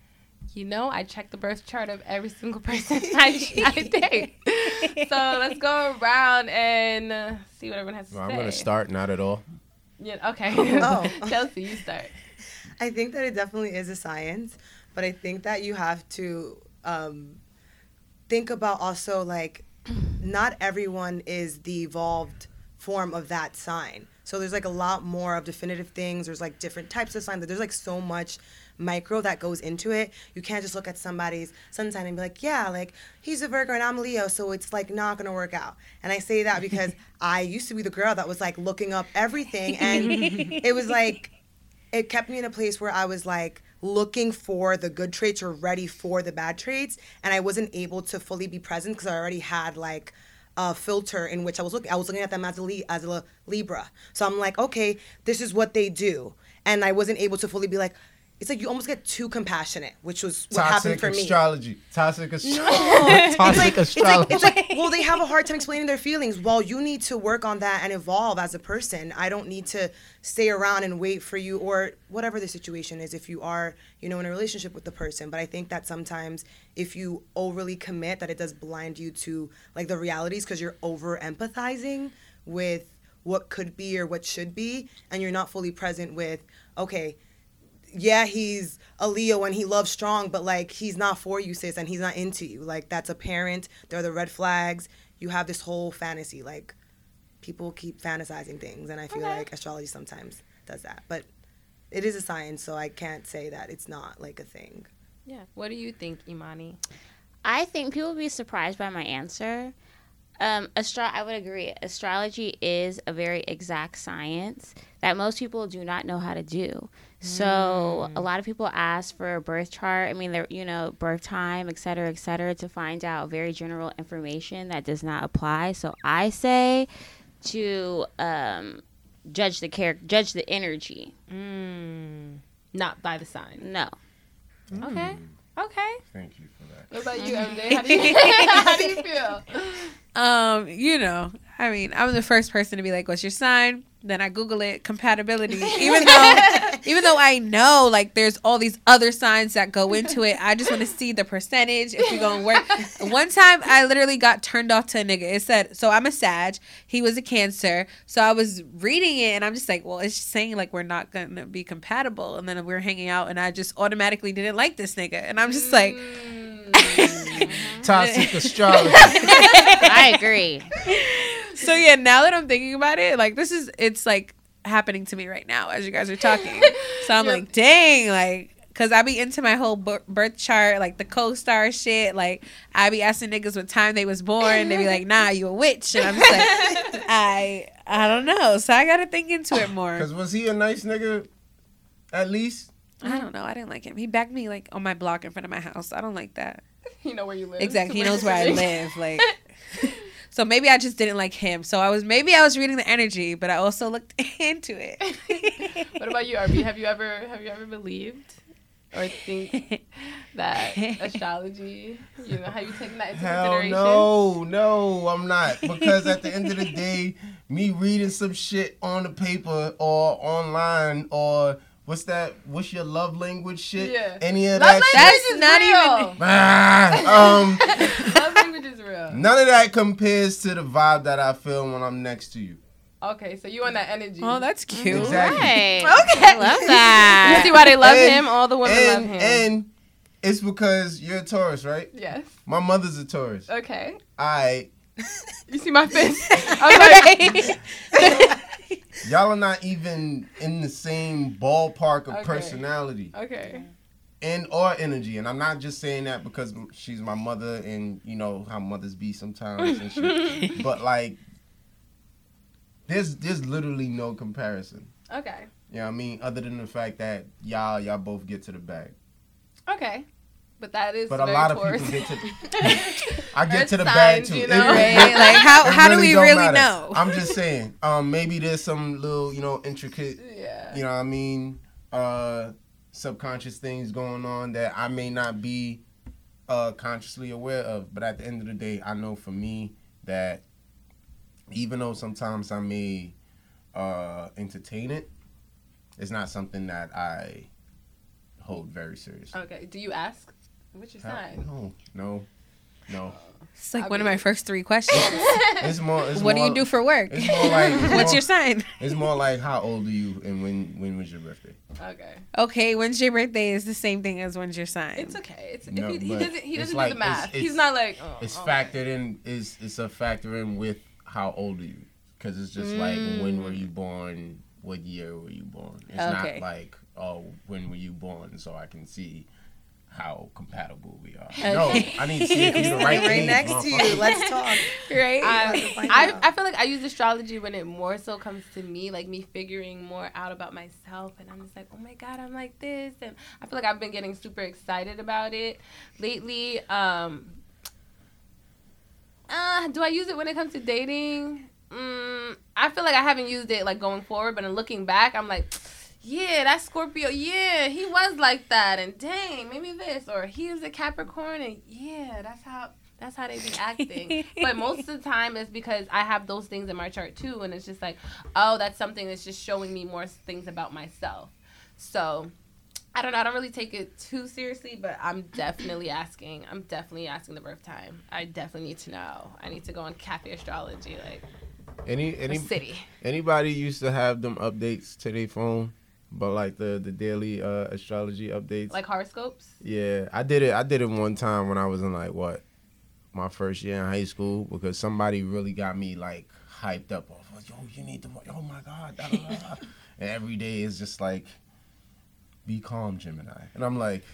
you know, I check the birth chart of every single (laughs) person I, I (laughs) date. So let's go around and uh, see what everyone has to Well, say. I'm gonna start. Not at all. Yeah, okay. (laughs) Oh. Chelsea, you start. I think that it definitely is a science, but I think that you have to um, think about also like not everyone is the evolved form of that sign. So there's like a lot more of definitive things. There's like different types of signs. There's like so much micro that goes into it. You can't just look at somebody's sun sign and be like, yeah, like he's a Virgo and I'm Leo, so it's like not gonna work out. And I say that because (laughs) I used to be the girl that was like looking up everything, (laughs) and it was like (laughs) it kept me in a place where I was like looking for the good traits or ready for the bad traits, and I wasn't able to fully be present because I already had like a filter in which I was looking. I was looking at them as a li- as a Libra, so I'm like, okay, this is what they do, and I wasn't able to fully be like. It's like you almost get too compassionate, which was what happened Toxic for me. astrology. Toxic (laughs) It's astrology. Toxic like, it's astrology. like, it's like, well, they have a hard time explaining their feelings. Well, you need to work on that and evolve as a person. I don't need to stay around and wait for you or whatever the situation is if you are, you know, in a relationship with the person. But I think that sometimes if you overly commit, that it does blind you to like the realities because you're over empathizing with what could be or what should be, and you're not fully present with, okay, yeah, he's a Leo and he loves strong, but like he's not for you, sis, and he's not into you. Like that's apparent. There are the red flags. You have this whole fantasy. Like people keep fantasizing things, and I feel like astrology sometimes does that. But it is a science, so I can't say that it's not like a thing. Yeah. What do you think, Imani? I think people would be surprised by my answer. Um, astro- I would agree. Astrology is a very exact science that most people do not know how to do. So a lot of people ask for a birth chart. I mean, they're you know birth time, et cetera, et cetera, to find out very general information that does not apply. So I say to um, judge the character, judge the energy. Mm, not by the sign. No, Okay. Okay. Thank you for that. What about you, (laughs) MJ? How do you, (laughs) how do you feel? (laughs) Um, you know, I mean, I'm the first person to be like, "What's your sign?" Then I Google it, compatibility. (laughs) Even though, even though I know like there's all these other signs that go into it, I just want to see the percentage if you're gonna work. One time, I literally got turned off to a nigga. It said, "So I'm a Sag, he was a Cancer." So I was reading it, and I'm just like, "Well, it's saying like we're not gonna be compatible." And then we're hanging out, and I just automatically didn't like this nigga, and I'm just like. Mm-hmm. Toxic astrology. (laughs) I agree. so yeah, now that I'm thinking about it, like this is it's like happening to me right now as you guys are talking. So I'm (laughs) like, dang, like. Cause I be into my whole birth chart, like the co-star shit. Like I be asking niggas what time they was born. They be like, "Nah, you a witch," and I'm just like, (laughs) "I, I don't know." So I gotta think into it more. Cause was he a nice nigga? At least. I don't know. I didn't like him. He backed me like on my block in front of my house. I don't like that. (laughs) You know where you live. Exactly. He knows where I live. (laughs) Like, so maybe I just didn't like him. So I was maybe I was reading the energy, but I also looked (laughs) into it. What about you, RB? Have you ever have you ever believed or think that astrology? You know, have you taken that into Hell consideration? no, no, I'm not. Because at the end of the day, me reading some shit on the paper or online or what's that? What's your love language shit? Yeah. Any of Love that language shit? is not real. Ah, um, (laughs) Love language is real. none of that compares to the vibe that I feel when I'm next to you. Okay, so you on that energy. oh, that's cute. Exactly. Right. okay. I love that. (laughs) You that. see why they love And- him? All the women and, love him. And it's because you're a Taurus, right? yes. My mother's a Taurus. Okay. I You see my (laughs) face? I was like, y'all are not even in the same ballpark of Okay. personality. okay. and or energy. And I'm not just saying that because she's my mother and you know how mothers be sometimes and shit. (laughs) but like there's there's literally no comparison. Okay. You know what I mean? Other than the fact that y'all y'all both get to the bag. Okay. But that is But a very lot of people get to (laughs) I get Earth to the bag signs, too. you know? it- Right? Like how it how do we really matter. know? I'm just (laughs) saying. Um maybe there's some little, you know, intricate yeah. you know what I mean, uh, subconscious things going on that I may not be uh, consciously aware of. But at the end of the day, I know for me that even though sometimes I may uh, entertain it, it's not something that I hold very seriously. Okay. Do you ask? What's your sign? No, no, no. It's like one of my first three questions. (laughs) It's more. It's what do you do for work? It's more like. it's (laughs) What's more- your sign? It's more like how old are you and when when was your birthday? Okay. Okay, when's your birthday is the same thing as when's your sign. It's okay. It's No, if he, he doesn't he it's doesn't like- do the math. it's- He's not like oh, it's oh, factored in is it's a factor in with how old are you because it's just like when were Mm. you born what year were you born it's Okay. not like oh, when were you born, so I can see how compatible we are. No, I need to see if you're the (laughs) right Right next to you. Let's talk. right? I, I, out. I feel like I use astrology when it more so comes to me, like me figuring more out about myself, and I'm just like, oh my god, I'm like this, and I feel like I've been getting super excited about it lately. Um, uh, do I use it when it comes to dating? Mm, I feel like I haven't used it like going forward, but in looking back, I'm like, yeah, that Scorpio, yeah, he was like that, and dang, maybe this, or he was a Capricorn, and yeah, that's how that's how they be acting. (laughs) but most of the time, it's because I have those things in my chart too, and it's just like, oh, that's something that's just showing me more things about myself. So. I don't know. I don't really take it too seriously, but I'm definitely asking. I'm definitely asking the birth time. I definitely need to know. I need to go on Cafe Astrology, like Any any city. anybody used to have them updates to their phone, but like the the daily uh, astrology updates. like horoscopes. Yeah, I did it. I did it one time when I was in like what, my first year in high school because somebody really got me like hyped up. Off, yo, you need to. Oh my god. Da, da, da, da." (laughs) and every day is just like, be calm, Gemini. And I'm like,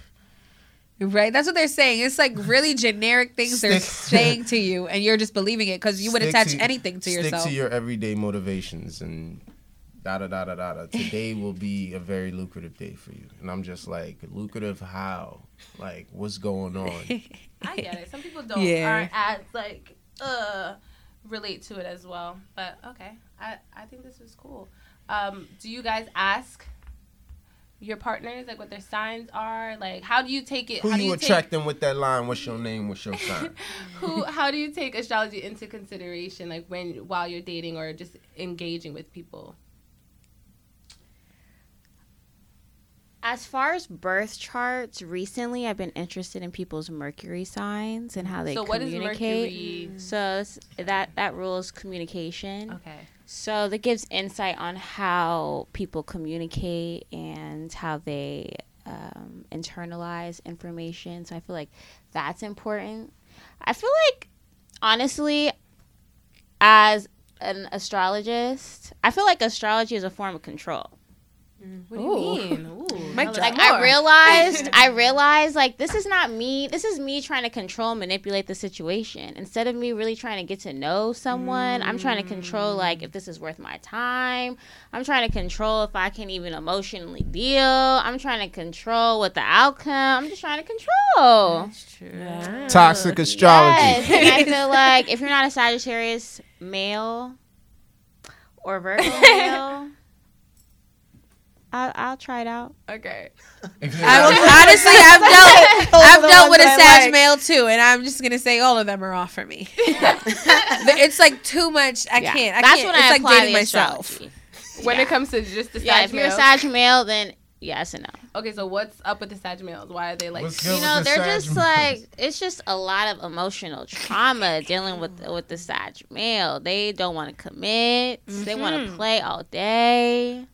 Right, that's what they're saying. It's like really generic things they're (laughs) saying to you, and you're just believing it because you would attach to- anything to stick yourself. to your everyday motivations and. Da da da da da da. Today will be a very lucrative day for you, and I'm just like, lucrative how? Like, what's going on? (laughs) I get it. Some people don't Yeah. aren't as like uh relate to it as well. But okay, I I think this is cool. Um, do you guys ask your partners like what their signs are? Like, how do you take it? Who how do you take, them with that line? What's your name? What's your sign? (laughs) Who? How do you take astrology into consideration, like when while you're dating or just engaging with people? As far as birth charts, recently I've been interested in people's Mercury signs and how they so what is communicate. Mercury? So that that rules communication. Okay. So that gives insight on how people communicate and how they um, internalize information. So I feel like that's important. I feel like, honestly, as an astrologist, I feel like astrology is a form of control. What do you Ooh. mean? (laughs) Ooh, Mic tell us drop. Like I realized, (laughs) I realized like this is not me. This is me trying to control, manipulate the situation instead of me really trying to get to know someone. I'm trying to control like if this is worth my time. I'm trying to control if I can even emotionally deal. I'm trying to control what the outcome. I'm just trying to control. That's true. Toxic astrology. Yes, and I (laughs) feel like if you're not a Sagittarius male or Virgo male, I'll, I'll try it out. Okay. (laughs) I will, honestly, I've (laughs) dealt, I've dealt with a Sag male too, and I'm just gonna say all of them are off for me. (laughs) it's like too much. I Yeah. can't. I That's can't. when it's I like apply dating the myself. astrology. When Yeah. it comes to just the Yeah, Sag if you're a males- Sag male, then yes and no. Okay, so what's up with the Sag males? Why are they like? You know, the they're Sag just males? like it's just a lot of emotional trauma dealing with with the Sag male. They don't want to commit. They want Mm-hmm. to play all day.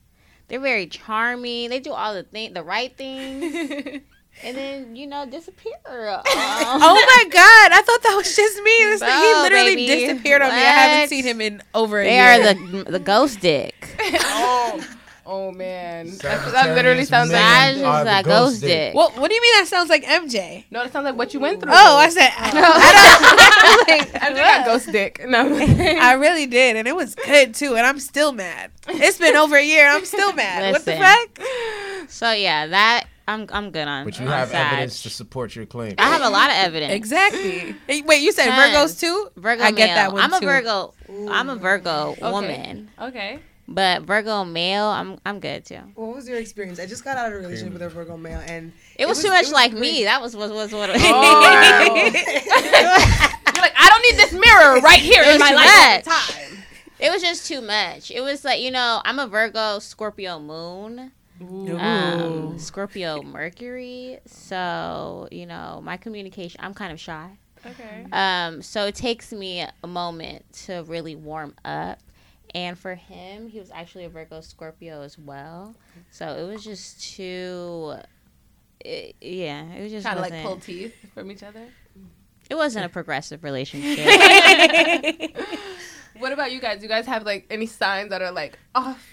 They're very charming. They do all the thing, the right things, (laughs) and then you know disappear. (laughs) Um, oh my god! I thought that was just me. This thing, he literally baby. disappeared on me. I haven't seen him in over a they year. are the the ghost dick. (laughs) oh, oh man, that, that literally sounds like. men Sag is a ghost ghost dick. dick. Well, what do you mean? That sounds like MJ. No, that sounds like what you went through. Oh, I said (laughs) I, don't. (laughs) I think I ghost dick. No, I really did, and it was good too. And I'm still mad. It's been over a year. I'm still mad. What the fuck? So yeah, that I'm I'm good on. But you on have Sag. evidence to support your claim. I have a lot of evidence. Exactly. Hey, Wait, you said Virgos too? Virgo I get male. that one I'm a too. Virgo. I'm a Virgo woman, okay. But Virgo male, I'm I'm good too. What was your experience? I just got out of a relationship with a Virgo male, and It was, was- too much was like great. me. That was was was what. Oh. (laughs) You're like, I don't need this mirror right here It in was my life all the much. time. it was just too much. It was like you know I'm a Virgo Scorpio moon. Um, Scorpio Mercury, so you know my communication. I'm kind of shy. Okay. Um, so it takes me a moment to really warm up. And for him, he was actually a Virgo Scorpio as well. So it was just too. It, yeah, it was just Trying to like pull teeth from each other. It wasn't a progressive relationship. (laughs) What about you guys? Do you guys have like any signs that are like off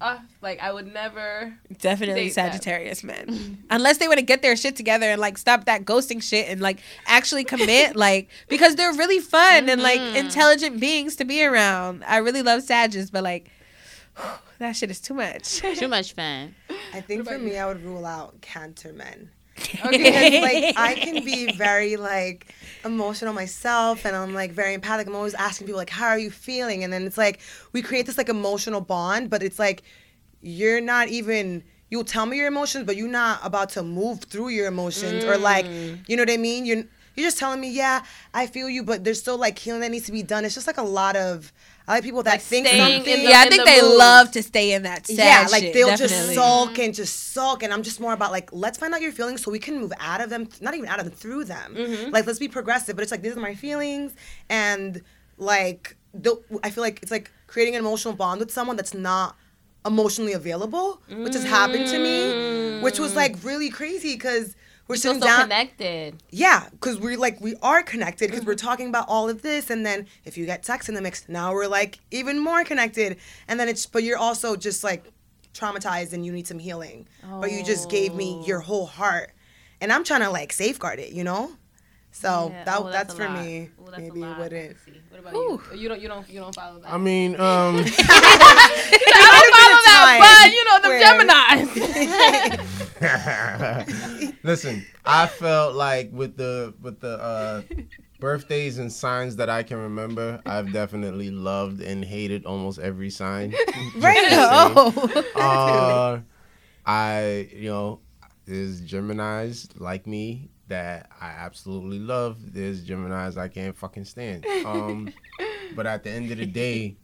uh, like I would never. Definitely Date them. Sagittarius men. Unless they want to get their shit together and like stop that ghosting shit and like actually commit, (laughs) like because they're really fun and like intelligent beings to be around. I really love Sages, but like (sighs) that shit is too much. Too much fun. I think for me, I would rule out cancer men. Okay. like (laughs) I can be very like emotional myself and I'm like very empathic. I'm always asking people like how are you feeling? And then it's like we create this like emotional bond, but it's like you're not even you'll tell me your emotions, but you're not about to move through your emotions or like mm. you know what I mean? You're you're just telling me, yeah, I feel you, but there's still like healing that needs to be done. It's just like a lot of I like people that Like think staying in something. the- yeah, I think the they mood. love to stay in that sad yeah, like shit, they'll definitely. just sulk and just sulk, and I'm just more about like let's find out your feelings so we can move out of them, not even out of them, through them. Mm-hmm. Like let's be progressive, but it's like these are my feelings, and like I feel like it's like creating an emotional bond with someone that's not emotionally available, which has happened to me, which was like really crazy because we're sitting so down. connected. Yeah, because we're like we are connected because Mm-hmm. we're talking about all of this, and then if you get sex in the mix, now we're like even more connected, and then it's but you're also just like traumatized and you need some healing, but you just gave me Oh. your whole heart, and I'm trying to like safeguard it, you know. So Yeah, that well, that's, a for lot. me. Well, that's Maybe it wouldn't. Let's. What about you? You don't. You don't. You don't follow that. I mean, (laughs) um, (laughs) I don't follow that, but you know the where- Gemini's. (laughs) listen, I felt like with the with the uh, birthdays and signs that I can remember, I've definitely loved and hated almost every sign. Right. Oh, uh, I, you know, is Gemini's like me that I absolutely love. There's Gemini's I can't fucking stand. Um, (laughs) but at the end of the day,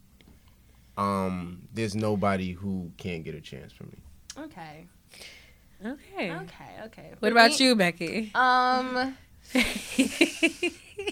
um, there's nobody who can't get a chance from me. okay. okay. Okay. Okay. What about you, Becky? Um. (laughs)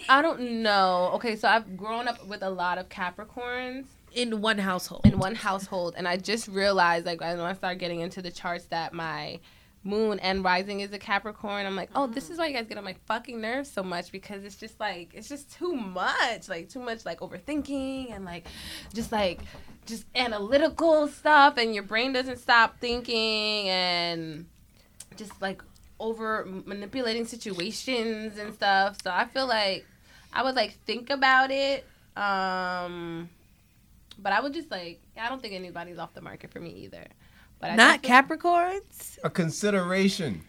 I don't know. Okay, so I've grown up with a lot of Capricorns In one household. in one household, and I just realized, like, when I started getting into the charts, that my moon and rising is a Capricorn. I'm like, oh, this is why you guys get on my fucking nerves so much because it's just like it's just too much, like too much, like overthinking and like just like just analytical stuff, and your brain doesn't stop thinking and just like over manipulating situations and stuff. So I feel like I would like think about it. Um but I would just like I don't think anybody's off the market for me either. But I Not Capricorns? A consideration.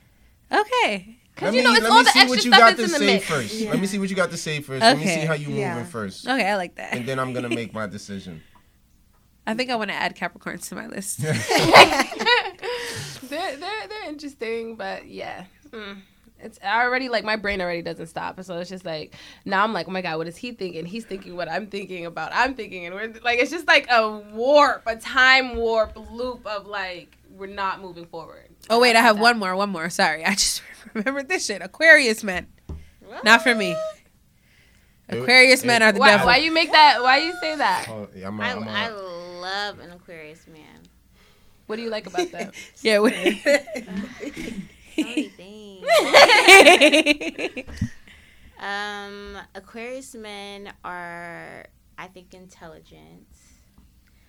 Okay. Cause you know it's all the extra stuff that's in the say mix. first. Let me see what you got to say first. Let me see how you Yeah. moving first, Okay, I like that. and then I'm gonna make my (laughs) decision. I think I want to add Capricorns to my list. (laughs) (laughs) they're they're they're interesting, but yeah. Mm. It's already like my brain already doesn't stop, so it's just like now I'm like, oh my god, what is he thinking? He's thinking what I'm thinking about. I'm thinking, and we're like, it's just like a warp, a time warp loop of like we're not moving forward. oh, wait, I have one more. One more. Sorry. I (laughs) just remembered this shit. Aquarius men. Not for me. It- Aquarius men are the Why, devil. why you make that? Why you say that? Oh, yeah, I'm a, I, I'm a, I love an Aquarius man. What do you like about that? (laughs) Yeah. we- So many things. Um, Aquarius men are, I think, intelligent.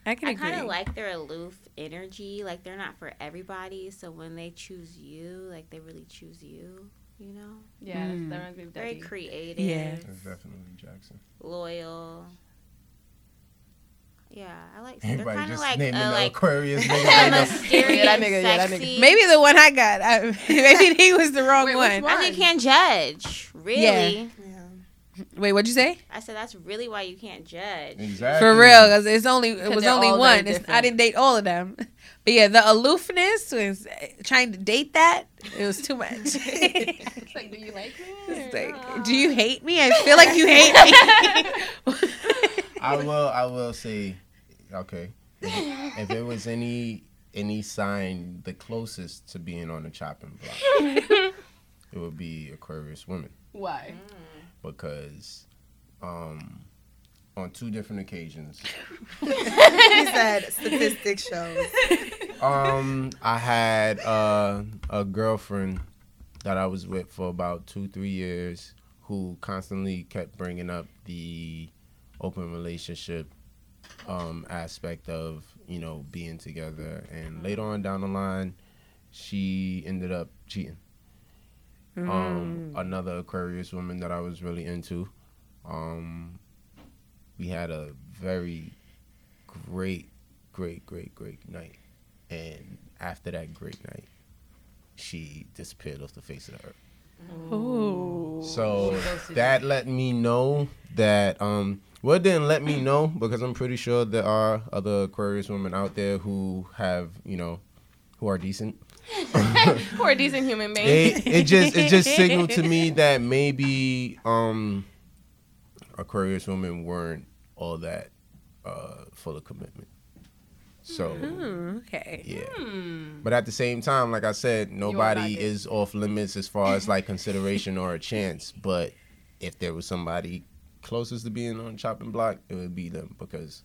I can I kind of like their aloof energy. Like they're not for everybody. So when they choose you, like they really choose you. You know, Yeah, Mm. that reminds me of very creative, Yeah. Definitely Jackson. loyal. Yeah, I like. They're Everybody kind of just like naming uh, the like Aquarius (laughs) nigga a right now. mysterious, Yeah, that nigga, yeah, that nigga. Maybe the one I got. I, (laughs) maybe (laughs) he was the wrong Wait, one. one? I think you can't judge. Really, Yeah. Wait, what'd you say? I said that's really why you can't judge. Exactly. For real, because it's only it was only one. I didn't date all of them, but yeah, the aloofness was uh, trying to date that. It was too much. it's (laughs) It's like, do you like me? (laughs) or like, no? do you hate me? I feel like you hate me. (laughs) I will. I will say, okay. If, if it was any any sign the closest to being on the chopping block, it would be Aquarius women Why? because, um, on two different occasions, (laughs) he said statistics shows. um, I had uh, a girlfriend that I was with for about two three years who constantly kept bringing up the open relationship um, aspect of you know being together, and later on down the line, she ended up cheating. Um, another Aquarius woman that I was really into. Um, we had a very great, great, great, great night, and after that great night, she disappeared off the face of the earth. Ooh. So that let me know that um well it didn't let me know because I'm pretty sure there are other Aquarius women out there who have, you know, who are decent. (laughs) Who are decent human beings. It, it just it just (laughs) signaled to me that maybe um Aquarius women weren't all that uh full of commitment. So Hmm, okay. yeah. Hmm. But at the same time, like I said, nobody is off limits as far as like consideration or a chance. But if there was somebody closest to being on the chopping block, it would be them because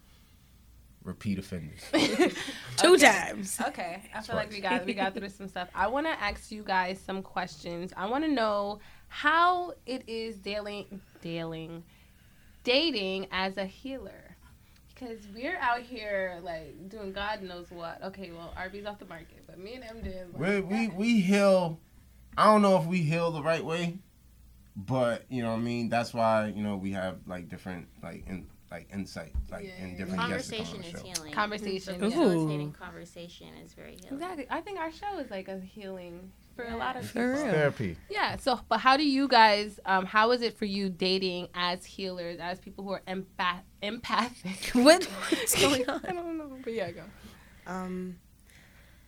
repeat offenders. (laughs) Two times. Okay, I feel like we got we got through some stuff. I want to ask you guys some questions. I want to know how it is dealing dealing dating as a healer. Because we're out here like doing God knows what. Okay, well, RB's off the market, but me and M did. we we we heal. I don't know if we heal the right way, but you know what I mean. That's why you know we have like different like in like insight like Yeah, in different guests that come Conversation on is healing. Conversation, So yeah. Facilitating conversation is very healing. Exactly. I think our show is like a healing for a lot of For people. real. Therapy. Yeah. So, but how do you guys? Um, how is it for you dating as healers, as people who are empath empathic? (laughs) What? What's (laughs) going on? I don't know, but yeah, go. Um,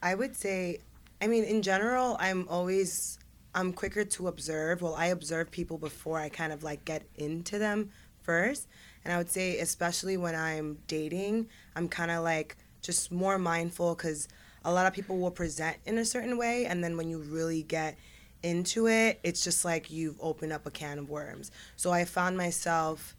I would say, I mean, in general, I'm always, I'm quicker to observe. Well, I observe people before I kind of like get into them first. And I would say, especially when I'm dating, I'm kind of like just more mindful because a lot of people will present in a certain way. And then when you really get into it, it's just like you've opened up a can of worms. So I found myself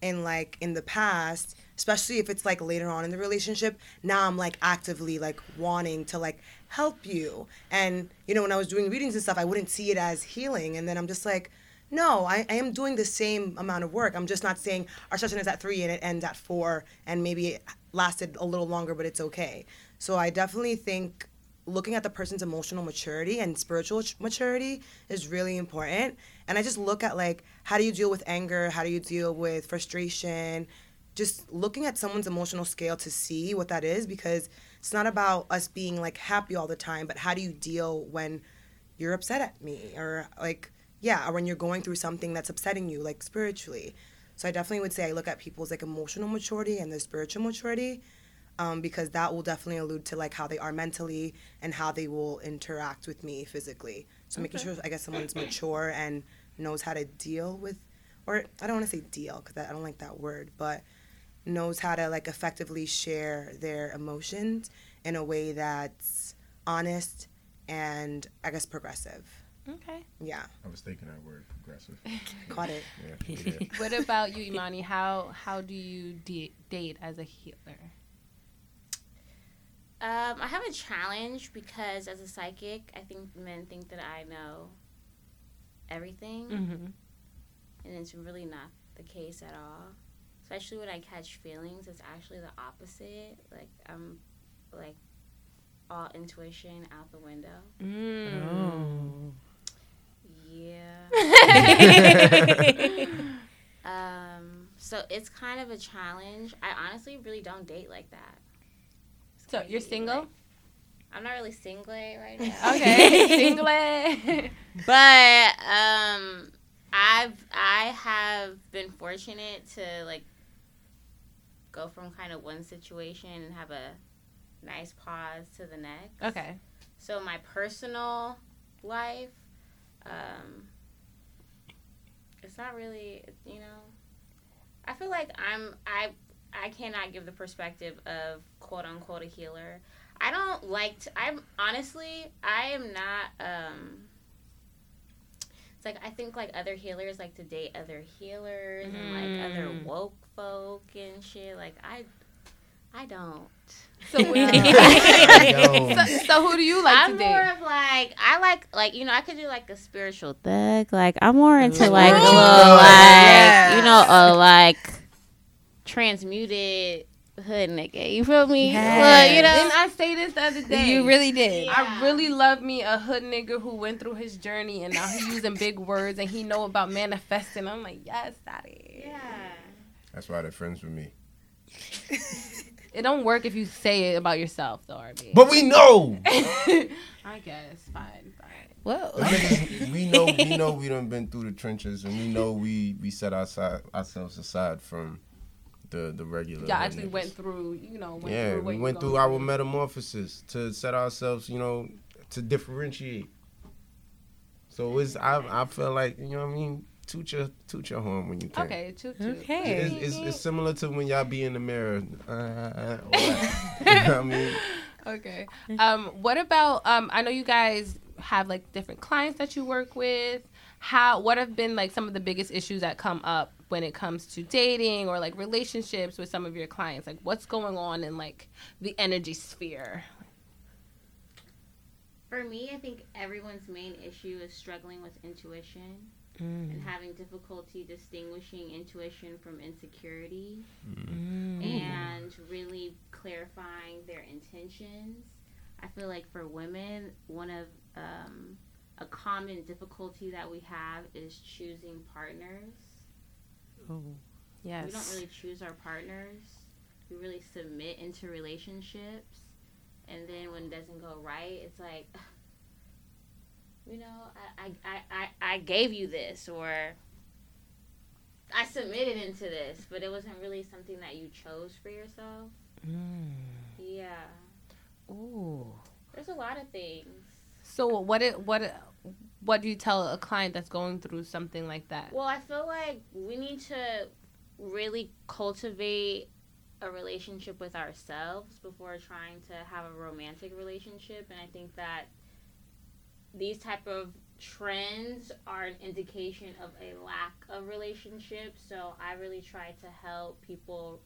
in like in the past especially if it's like later on in the relationship now i'm like actively like wanting to like help you and you know when i was doing readings and stuff i wouldn't see it as healing and then i'm just like no i, I am doing the same amount of work i'm just not saying our session is at three and it ends at four and maybe it lasted a little longer but it's okay so i definitely think looking at the person's emotional maturity and spiritual maturity is really important. And I just look at like how do you deal with anger? How do you deal with frustration? Just looking at someone's emotional scale to see what that is because it's not about us being like happy all the time, but how do you deal when you're upset at me or like yeah, or when you're going through something that's upsetting you like spiritually. So I definitely would say I look at people's like emotional maturity and their spiritual maturity um, because that will definitely allude to like how they are mentally and how they will interact with me physically. So making sure I guess someone's mature and knows how to deal with, or I don't want to say deal because I don't like that word, but knows how to like effectively share their emotions in a way that's honest and I guess progressive. Okay. Yeah, I was thinking that word progressive. (laughs) caught it. Yeah, you. (laughs) What about you, Imani? How how do you de- date as a healer? Um, I have a challenge because as a psychic, I think men think that I know everything, Mm-hmm. and it's really not the case at all. Especially when I catch feelings, it's actually the opposite. Like I'm, like, all intuition out the window. Mm. Yeah. (laughs) (laughs) um. So it's kind of a challenge. I honestly really don't date like that. It's So you're single? like- I'm not really single right now. (laughs) Okay, single. (laughs) but um i've i have been fortunate to like go from kind of one situation and have a nice pause to the next okay. so my personal life um it's not really you know i feel like i'm i i cannot give the perspective of quote unquote a healer i don't like to i'm honestly i am not um it's like I think like other healers like to date other healers and like other Mm. woke folk and shit. Like I, I don't. So, Yo. (laughs) so, so who do you like I'm to more of like I like like you know I could do like a spiritual thug. Like I'm more into like a little like Yes. you know a like transmuted hood nigga. You feel me? Yes. Well, you know. Didn't I say this the other day? You really did. I really love me a hood nigga who went through his journey and now he's using big words and he know about manifesting. I'm like, yes, daddy. Yeah. That's why they're friends with me. (laughs) It don't work if you say it about yourself, though, RB. But we know. (laughs) I guess. Fine, fine. Whoa. The niggas, we know we know we done been through the trenches and we know we we set outside ourselves aside from the the regular. Y'all hood actually niggas. went through, you know, went yeah, through what we you went through our metamorphosis to set ourselves, you know, to differentiate. So it's I I feel like you know what I mean. Toot your toot your horn when you can. Okay, toot toot. Okay. It's, it's, it's similar to when y'all be in the mirror. (laughs) Uh, uh, (laughs) you know what I mean? Okay. Um, what about um? I know you guys have like different clients that you work with. How? What have been like some of the biggest issues that come up when it comes to dating or like relationships with some of your clients? Like, what's going on in like the energy sphere? For me, I think everyone's main issue is struggling with intuition mm. and having difficulty distinguishing intuition from insecurity mm. Mm. and really clarifying their intentions. I feel like for women, one of um, a common difficulty that we have is choosing partners. Yes. We don't really choose our partners. We really submit into relationships, and then when it doesn't go right, it's like, (sighs) you know, I I, I, I, I gave you this, or I submitted into this, but it wasn't really something that you chose for yourself. Mm. Yeah, Ooh. there's a lot of things. So what? It, what? What do you tell a client that's going through something like that? Well, I feel like we need to really cultivate a relationship with ourselves before trying to have a romantic relationship and I think that these type of trends are an indication of a lack of relationship so I really try to help people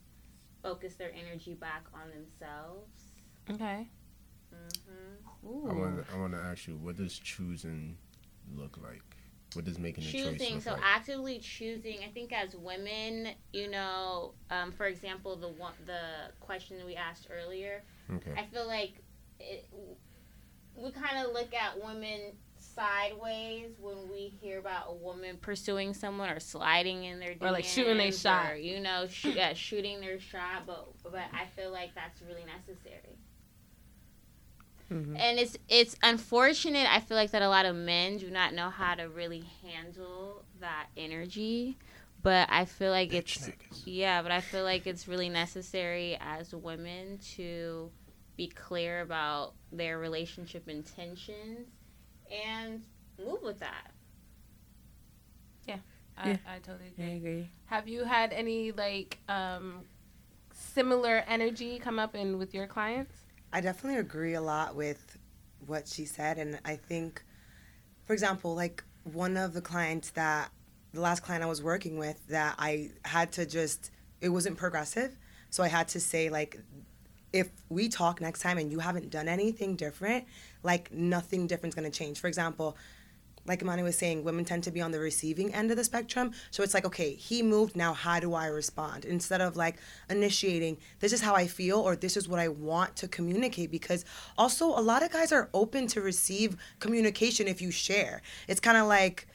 focus their energy back on themselves. Okay. Ooh. I want I want to ask you, what does choosing look like? What does making a choice choosing look so like? actively choosing i think as women you know um, for example the one the question that we asked earlier okay. i feel like it, we kind of look at women sideways when we hear about a woman pursuing someone or sliding in their Or, like, shooting their shot. or, you know sh- yeah, shooting their shot but but i feel like that's really necessary Mhm. and it's it's unfortunate i feel like that a lot of men do not know how to really handle that energy but i feel like Bitch it's niggas. yeah but i feel like it's really necessary as women to be clear about their relationship intentions and move with that I, Yeah. I totally I agree. agree. Have you had any like um similar energy come up in with your clients? I definitely agree a lot with what she said. And I think, for example, like one of the clients that, the last client I was working with, that I had to just, it wasn't progressive. So I had to say, like, if we talk next time and you haven't done anything different, like nothing different's gonna change. For example, like Imani was saying, women tend to be on the receiving end of the spectrum. So it's like, okay, he moved, now how do I respond? Instead of like initiating, this is how I feel or this is what I want to communicate. Because also, a lot of guys are open to receive communication if you share. It's kind of like,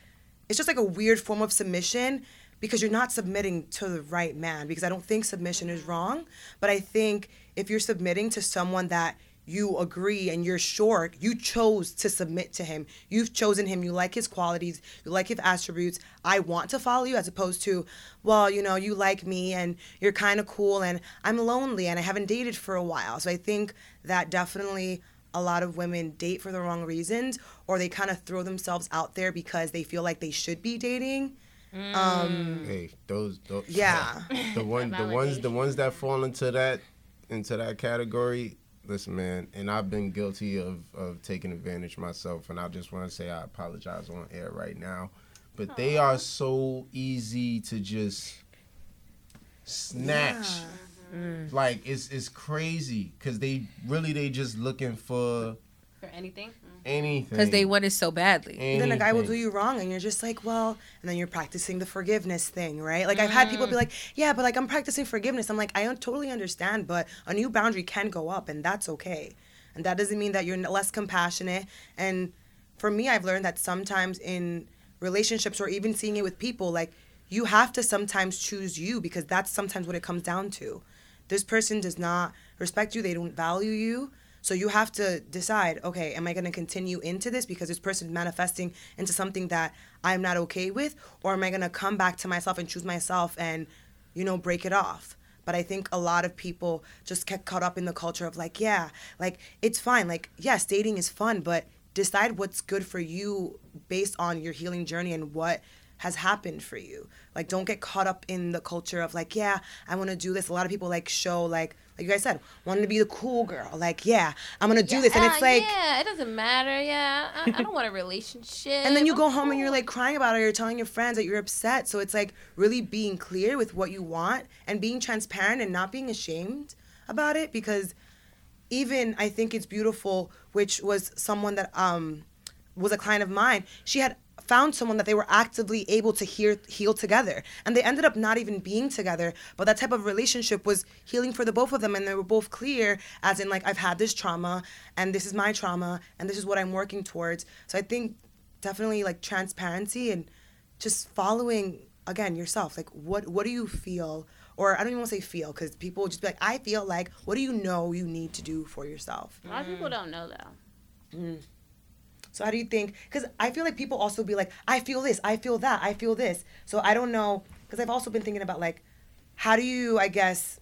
it's just like a weird form of submission because you're not submitting to the right man. Because I don't think submission is wrong, but I think if you're submitting to someone that you agree and you're sure you chose to submit to him. You've chosen him. You like his qualities. You like his attributes. I want to follow you as opposed to, well, you know, you like me and you're kind of cool and I'm lonely and I haven't dated for a while. So I think that definitely a lot of women date for the wrong reasons or they kind of throw themselves out there because they feel like they should be dating. Um, Hey, those, those yeah. (laughs) the one the (laughs) ones the ones that fall into that into that category listen man and i've been guilty of of taking advantage myself and i just want to say i apologize on air right now but they are so easy to just snatch. Mm-hmm. Like it's it's crazy because they really they just looking for For anything. Anything. Because they want it so badly. And then a guy will do you wrong and you're just like well and then you're practicing the forgiveness thing right? Like i've had people be mm. like yeah but like i'm practicing forgiveness. I'm like i un- totally understand but a new boundary can go up and that's okay. And that doesn't mean that you're less compassionate. And for me i've learned that sometimes in relationships or even seeing it with people like you have to sometimes choose you because that's sometimes what it comes down to. This person does not respect you. They don't value you so you have to decide, okay, am I going to continue into this because this person is manifesting into something that I'm not okay with, or am I going to come back to myself and choose myself and, you know, break it off? But I think a lot of people just get caught up in the culture of like, yeah, like it's fine. Like, yes, dating is fun, but decide what's good for you based on your healing journey and what has happened for you. Like don't get caught up in the culture of like, yeah, I want to do this. A lot of people like show like like you guys said, wanting to be the cool girl. Like, yeah, I'm to do this and it's Uh, like yeah, it doesn't matter. Yeah, I, I don't want a relationship. and then you I'm go home and you're like crying about it or you're telling your friends that you're upset. So it's like really being clear with what you want and being transparent and not being ashamed about it because even I think it's beautiful, which was someone that um was a client of mine. She had found someone that they were actively able to heal heal together, and they ended up not even being together. But that type of relationship was healing for the both of them, and they were both clear, as in like I've had this trauma, and this is my trauma, and this is what I'm working towards. So I think definitely like transparency and just following again yourself. Like what what do you feel? Or I don't even want to say feel because people will just be like, I feel like, what do you know you need to do for yourself? A lot of people mm. don't know though. Mm. So how do you think? Because I feel like people also be like, I feel this, I feel that, I feel this. So I don't know. Because I've also been thinking about like, how do you? I guess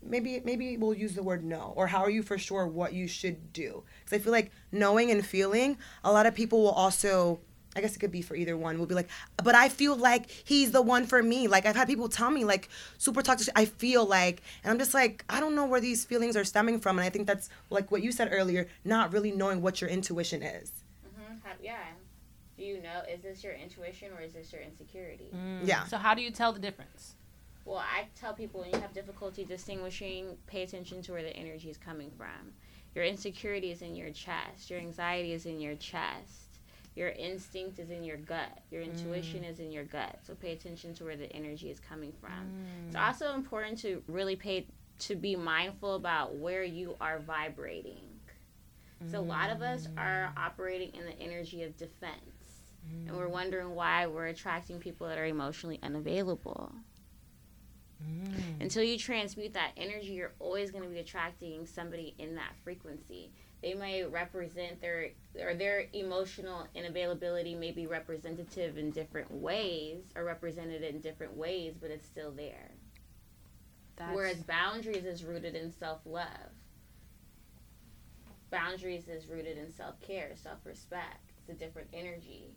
maybe maybe we'll use the word no, or how are you for sure what you should do? Because I feel like knowing and feeling, a lot of people will also. I guess it could be for either one. Will be like, but I feel like he's the one for me. Like I've had people tell me like super toxic. I feel like, and I'm just like, I don't know where these feelings are stemming from. And I think that's like what you said earlier, not really knowing what your intuition is. Yeah. Do you know? Is this your intuition or is this your insecurity? Mm. Yeah. So how do you tell the difference? Well, I tell people when you have difficulty distinguishing, pay attention to where the energy is coming from. Your insecurity is in your chest. Your anxiety is in your chest. Your instinct is in your gut. Your intuition mm. is in your gut. So pay attention to where the energy is coming from. It's mm. also important to really pay to be mindful about where you are vibrating. So a lot of us are operating in the energy of defense. And we're mm. wondering why we're attracting people that are emotionally unavailable. Mm. Until you transmute that energy, you're always going to be attracting somebody in that frequency. They may represent their or their emotional inavailability may be representative in different ways or represented in different ways, but it's still there. That's, Whereas boundaries is rooted in self love. Boundaries is rooted in self care, self respect. It's a different energy.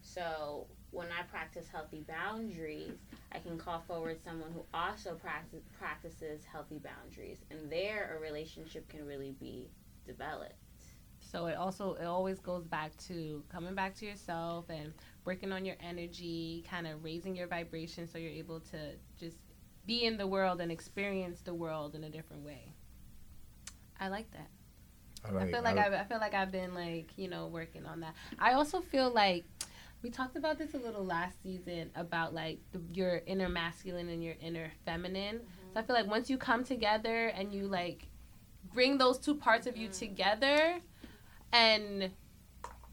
So when I practice healthy boundaries, I can call forward someone who also practice, practices healthy boundaries, and there a relationship can really be developed. So it also it always goes back to coming back to yourself and working on your energy, kind of raising your vibration so you're able to just be in the world and experience the world in a different way. I like that. I, like, I feel like I've, I feel like I've been like you know working on that. I also feel like we talked about this a little last season about like the, your inner masculine and your inner feminine. Mm-hmm. So I feel like once you come together and you like bring those two parts of you mm-hmm. together, and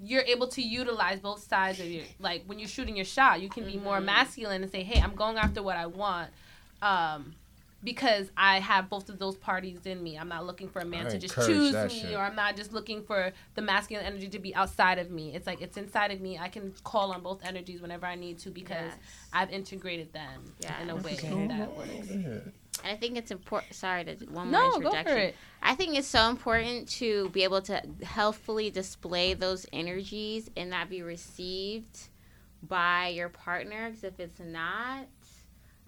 you're able to utilize both sides of your like when you're shooting your shot, you can be more mm-hmm. masculine and say, "Hey, I'm going after what I want." Um, because I have both of those parties in me. I'm not looking for a man I to just choose me, shit. or I'm not just looking for the masculine energy to be outside of me. It's like it's inside of me. I can call on both energies whenever I need to because Yes. I've integrated them in a way Yes. that works. And I think it's important. Sorry to one No, more go interjection. for it. I think it's so important to be able to healthfully display those energies and not be received by your partner. Because if it's not,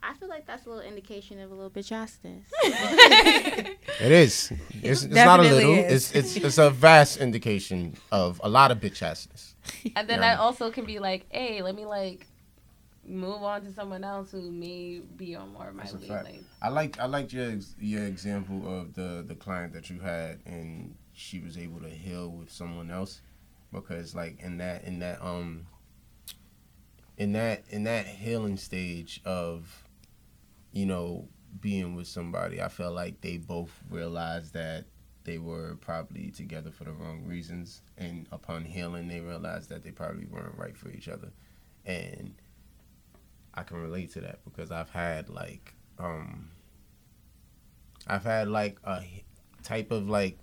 I feel like that's a little indication of a little bitchastness. (laughs) It is. It's, it's not a little. is. It's it's it's a vast indication of a lot of bitch assness. And then Yeah. that also can be like, hey, let me like move on to someone else who may be on more of my That's a wavelength. I like I liked your your example of the the client that you had, and she was able to heal with someone else because like in that in that um in that in that healing stage of you know being with somebody i felt like they both realized that they were probably together for the wrong reasons and upon healing they realized that they probably weren't right for each other. And i can relate to that because i've had like um i've had like a type of like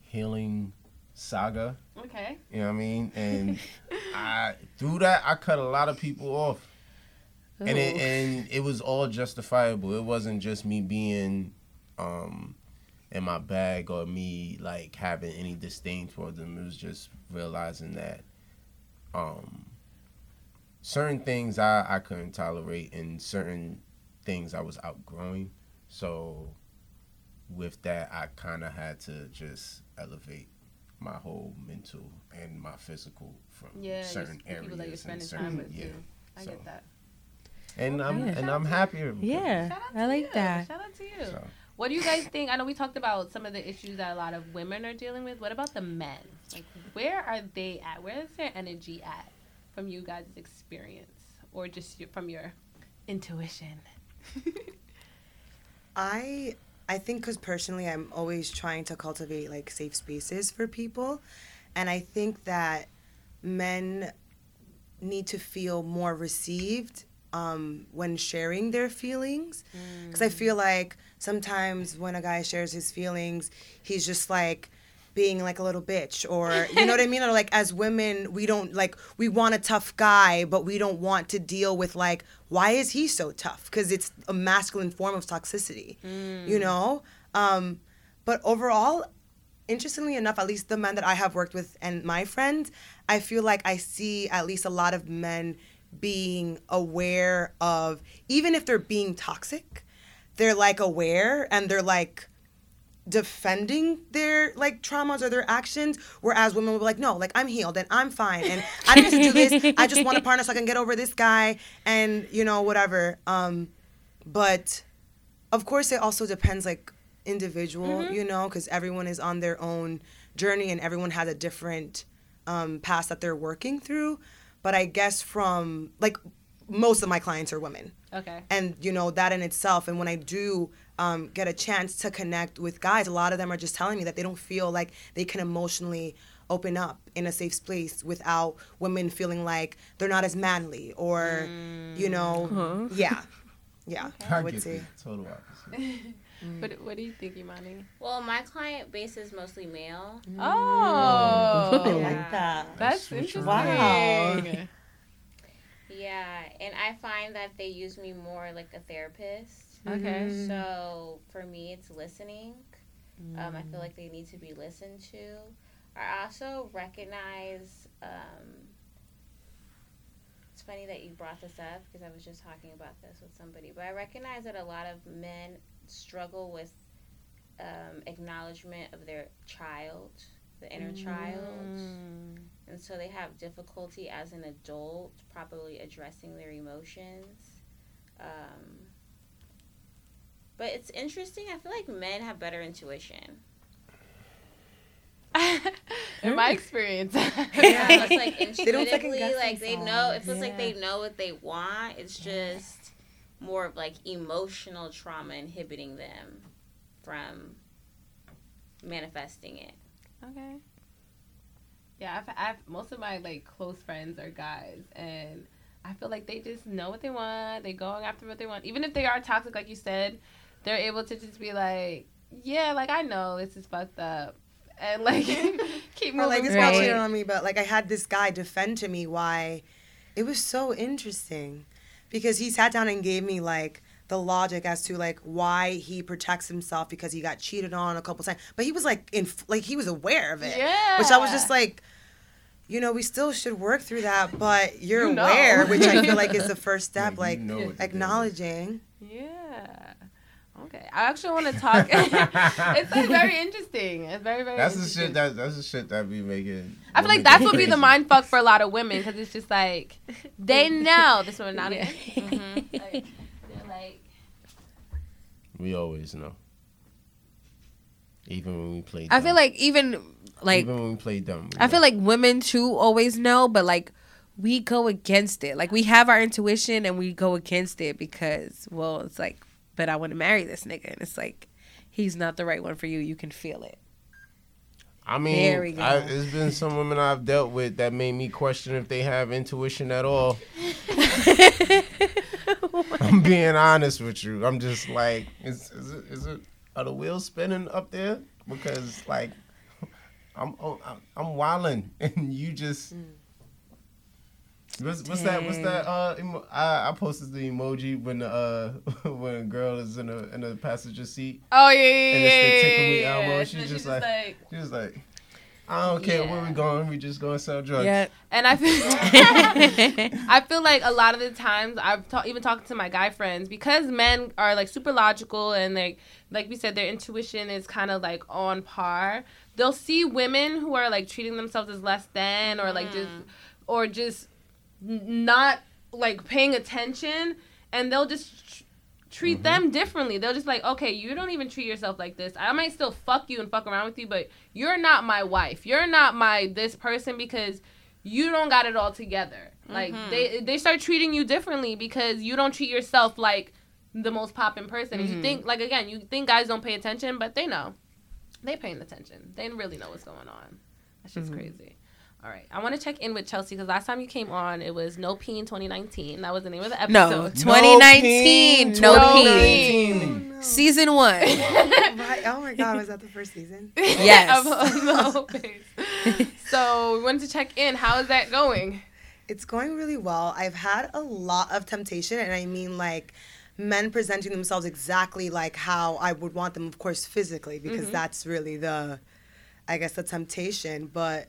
healing saga. Okay. you know what i mean? And (laughs) i through that i cut a lot of people off and it, and it was all justifiable. It wasn't just me being um, in my bag or me like having any disdain for them. It was just realizing that um, certain things I, I couldn't tolerate and certain things I was outgrowing. So with that, I kind of had to just elevate my whole mental and my physical from Yeah. certain areas people that you're and spending certain time with. yeah. too. I So- get that. And I'm Yeah. and I'm happier. Yeah, Shout out I like you. that. Shout out to you. So. What do you guys think? I know we talked about some of the issues that a lot of women are dealing with. What about the men? Like, where are they at? Where is their energy at from you guys' experience or just your, from your intuition? (laughs) I I think because personally, I'm always trying to cultivate like safe spaces for people, and I think that men need to feel more received um, when sharing their feelings. Because I feel like sometimes when a guy shares his feelings, he's just like being like a little bitch or you know what I mean? Or like as women we don't like we want a tough guy but we don't want to deal with like why is he so tough? Because it's a masculine form of toxicity you know? Um but overall interestingly enough, at least the men that I have worked with and my friends, I feel like I see at least a lot of men being aware of, even if they're being toxic, they're like aware and they're like defending their like traumas or their actions whereas women will be like no like i'm healed and i'm fine and i didn't to do this. I just want a partner so i can get over this guy and you know whatever. Um but of course it also depends like individual you know because everyone is on their own journey and everyone has a different um, past that they're working through but i guess from like most of my clients are women. Okay. and you know that in itself and when i do um, get a chance to connect with guys a lot of them are just telling me that they don't feel like they can emotionally open up in a safe space without women feeling like they're not as manly or you know yeah yeah i I would get say. Total opposite. (laughs) What, what do you think, Imani? Well, my client base is mostly male. Oh, (laughs) Yeah. that's Switch interesting. Wow. (laughs) Yeah, and I find that they use me more like a therapist. Okay. So for me, it's listening. Um, I feel like they need to be listened to. I also recognize. Um, it's funny that you brought this up because I was just talking about this with somebody. But I recognize that a lot of men struggle with um, acknowledgement of their child, the inner child. And so they have difficulty as an adult properly addressing their emotions. Um, but it's interesting. I feel like men have better intuition. (laughs) In my experience. (laughs) Yeah, it's like don't intuitively, guess like they know. It themselves. feels like they know what they want. It's just more of like emotional trauma inhibiting them from manifesting it. Okay. Yeah, I've, I've most of my like close friends are guys, and I feel like they just know what they want. They going after what they want, even if they are toxic, like you said. They're able to just be like, yeah, like I know this is fucked up, and like (laughs) keep or moving like this forward. guy cheated on me but like i had this guy defend to me why it was so interesting because he sat down and gave me like the logic as to like why he protects himself because he got cheated on a couple times but he was like in like he was aware of it Yeah. which i was just like you know we still should work through that but you're You know. aware which i feel like is the (laughs) first step Like, you know what the deal is. acknowledging Yeah. Okay. I actually want to talk. (laughs) it's like very interesting. It's very very. That's the shit that that's the shit that be making. I feel like that's go what be the mind fuck for a lot of women because it's just like they know this woman not Yeah. again. (laughs) Mm-hmm. Like, they're like We always know. Even when we play, Dumb. I feel like even like even when we play dumb. we I feel like women too always know, but like we go against it. Like we have our intuition and we go against it because well, it's like, but I want to marry this nigga, and it's like he's not the right one for you. You can feel it. I mean, go. I, there's been some women I've dealt with that made me question if they have intuition at all. (laughs) I'm being honest with you. I'm just like, is, is it is it are the wheels spinning up there? Because like, I'm I'm, I'm wilding, (laughs) and you just. Mm. What's, what's that? What's that? Uh, emo- I, I posted the emoji when the uh (laughs) when a girl is in a in a passenger seat Oh yeah, yeah, and yeah. it's the tickle me yeah, elbow. yeah. She's So just like, she was like, I don't care where we Yeah. going. We just gonna sell drugs. Yeah. And I feel, (laughs) I feel like a lot of the times I've ta- even talked to my guy friends because men are like super logical and like like we said their intuition is kind of like on par. They'll see women who are like treating themselves as less than or like just or just n- not like paying attention and they'll just tr- treat mm-hmm. them differently. They'll just like, okay, you don't even treat yourself like this. I might still fuck you and fuck around with you, but you're not my wife. You're not my this person because you don't got it all together. Like mm-hmm. they they start treating you differently because you don't treat yourself like the most popping person. And you mm-hmm. think like again, you think guys don't pay attention, but they know. They paying attention. They really know what's going on. That's just crazy. All right, I want to check in with Chelsea because last time you came on, it was No Peen 2019. That was the name of the episode. No, 2019, no, No peen. peen. Season one. Right. (laughs) Oh my God, was that the first season? (laughs) Yes. of, of the Hoe Phase. so we wanted to check in. How is that going? It's going really well. I've had a lot of temptation, and I mean like men presenting themselves exactly like how I would want them, of course, physically, because mm-hmm. that's really the, I guess, the temptation. But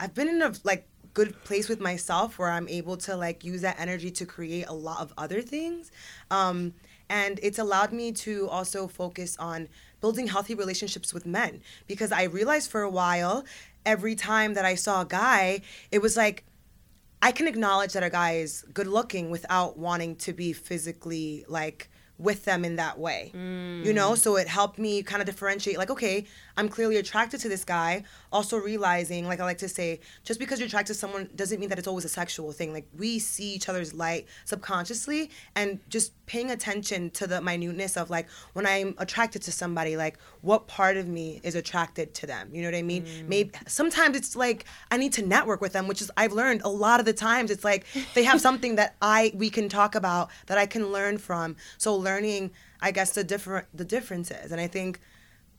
I've been in a like good place with myself where I'm able to like use that energy to create a lot of other things. Um, and it's allowed me to also focus on building healthy relationships with men because I realized for a while, every time that I saw a guy, it was like, I can acknowledge that a guy is good looking without wanting to be physically like with them in that way. You know, so it helped me kind of differentiate like okay, I'm clearly attracted to this guy, also realizing like I like to say just because you're attracted to someone doesn't mean that it's always a sexual thing. Like we see each other's light subconsciously and just paying attention to the minuteness of like when I'm attracted to somebody like what part of me is attracted to them. You know what I mean? Maybe sometimes it's like I need to network with them, which is I've learned a lot of the times it's like they have (laughs) something that I we can talk about that I can learn from. So learning, I guess the different the differences, and I think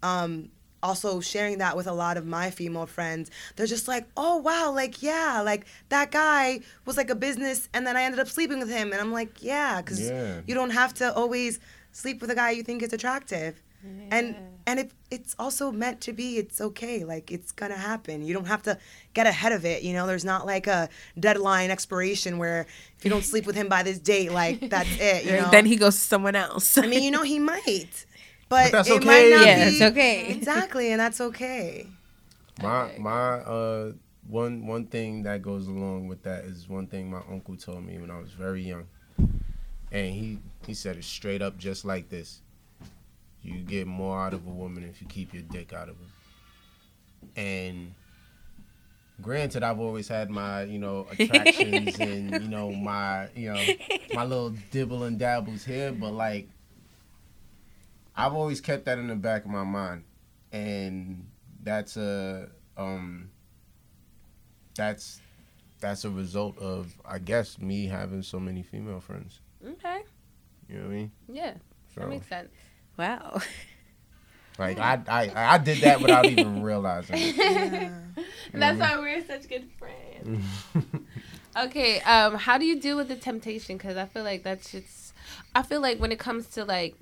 um, also sharing that with a lot of my female friends, they're just like, oh wow, like yeah, like that guy was like a business, and then I ended up sleeping with him, and I'm like, yeah, because Yeah. you don't have to always sleep with a guy you think is attractive. And and if it's also meant to be, it's okay. Like it's gonna happen. You don't have to get ahead of it. You know, there's not like a deadline expiration where if you don't sleep with him by this date, like that's (laughs) it. You know. then he goes to someone else. I mean, you know, he might, but, that's it okay. might not Yeah, be. it's okay. (laughs) Exactly, and that's okay. My my uh one one thing that goes along with that is one thing my uncle told me when I was very young, and he he said it straight up just like this: you get more out of a woman if you keep your dick out of her. And granted, I've always had my you know (laughs) attractions and you know my you know my little dibble and dabbles here, but like I've always kept that in the back of my mind, and that's a um that's that's a result of I guess me having so many female friends. Okay. You know what I mean? Yeah. So That makes sense. wow. (laughs) like I, I I did that without even realizing. It. (laughs) Yeah. (laughs) That's why we're such good friends. okay, um, how do you deal with the temptation? Because I feel like that's just, I feel like when it comes to like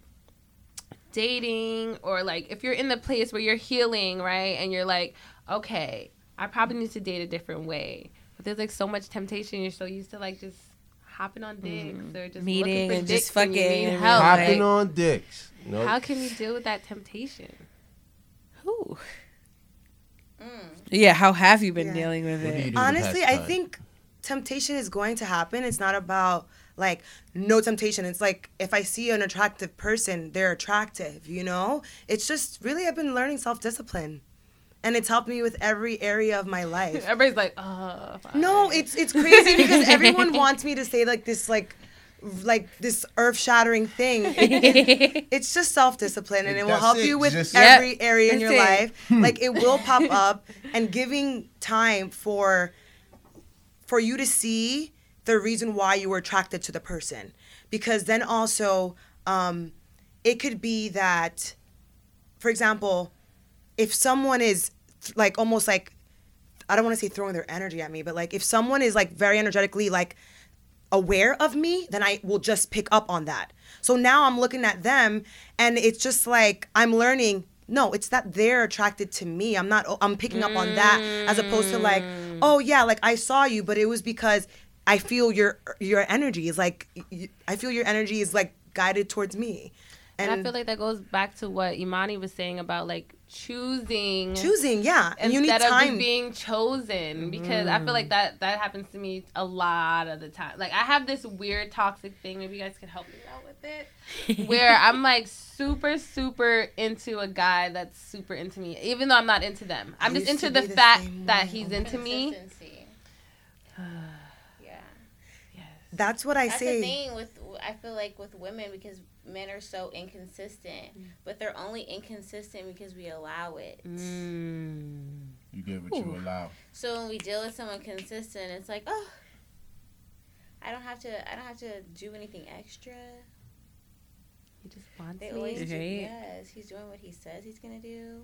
dating or like if you're in the place where you're healing, right, and you're like, okay, I probably need to date a different way. But there's like so much temptation. You're so used to like just hopping on dicks mm-hmm. or just Meeting looking for and just dicks and you need fucking and help. like- Hopping on dicks. Nope. How can you deal with that temptation? Ooh. Mm. Yeah, how have you been Yeah. dealing with What do you it? Honestly, I time? think temptation is going to happen. It's not about like no temptation. It's like if I see an attractive person, they're attractive, you know? It's just really I've been learning self-discipline. And it's helped me with every area of my (laughs) life. Everybody's like, uh, fine. No, it's it's crazy because everyone (laughs) wants me to say like this like like this earth-shattering thing. It- it- (laughs) it's just self-discipline and it will help it, you with just- every area in That's your it. life. Like it will pop up and giving time for for you to see the reason why you were attracted to the person because then also um it could be that for example if someone is like almost like I don't want to say throwing their energy at me, but like if someone is like very energetically like aware of me, then I will just pick up on that. So now I'm looking at them and it's just like I'm learning no, it's that they're attracted to me. I'm not I'm picking up on that as opposed to like, oh yeah, like I saw you, but it was because I feel your your energy is like I feel your energy is like guided towards me. And, I feel like that goes back to what Imani was saying about like choosing choosing, yeah. And you need instead of time. being chosen because I feel mm. like that that happens to me a lot of the time. Like I have this weird toxic thing. Maybe you guys could help me out with it. (laughs) Where I'm like super super into a guy that's super into me, even though I'm not into them. I'm just into the fact that he's into me. Consistency. yeah. That's what I That's say. the thing with I feel like with women because men are so inconsistent, but they're only inconsistent because we allow it. Mm. You get what you allow. So when we deal with someone consistent, it's like, oh, I don't have to. I don't have to do anything extra. He just wants They me. always do. Yes, he's doing what he says he's gonna do.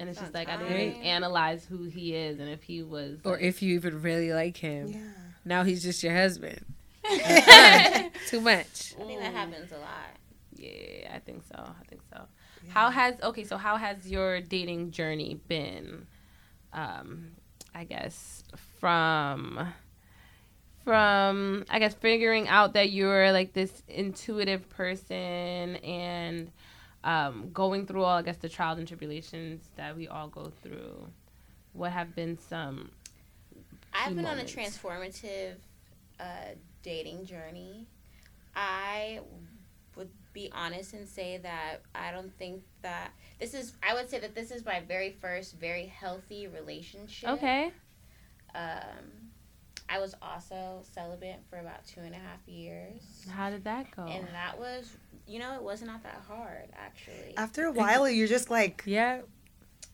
and it's just on like I time. didn't even analyze who he is and if he was Or like- if you even really like him. Yeah. Now he's just your husband. (laughs) (laughs) Too much. I think that happens a lot. Yeah, I think so. I think so. How has okay? So how has your dating journey been? Um, I guess from from I guess figuring out that you're like this intuitive person and um, going through all I guess the trials and tribulations that we all go through. What have been some? I've Key been on a transformative uh, dating journey. I would be honest and say that I don't think that this is. I would say that this is my very first very healthy relationship. Okay. Um, I was also celibate for about two and a half years, How did that go? and that was, you know, it was not that hard actually. After a (laughs) while, you're just like, Yeah.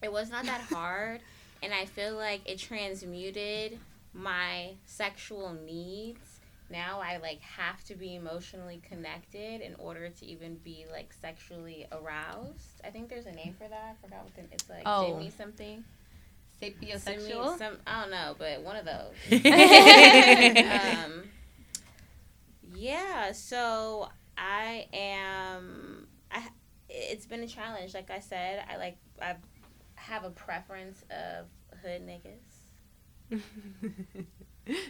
it was not that hard and i feel like it transmuted my sexual needs now i like have to be emotionally connected in order to even be like sexually aroused. I think there's a name for that. I forgot what the, it's like Oh. Jimmy something? Sapiosexual. some i don't know but one of those. (laughs) Um, yeah so i am i it's been a challenge. Like i said i like i have a preference of hood niggas (laughs)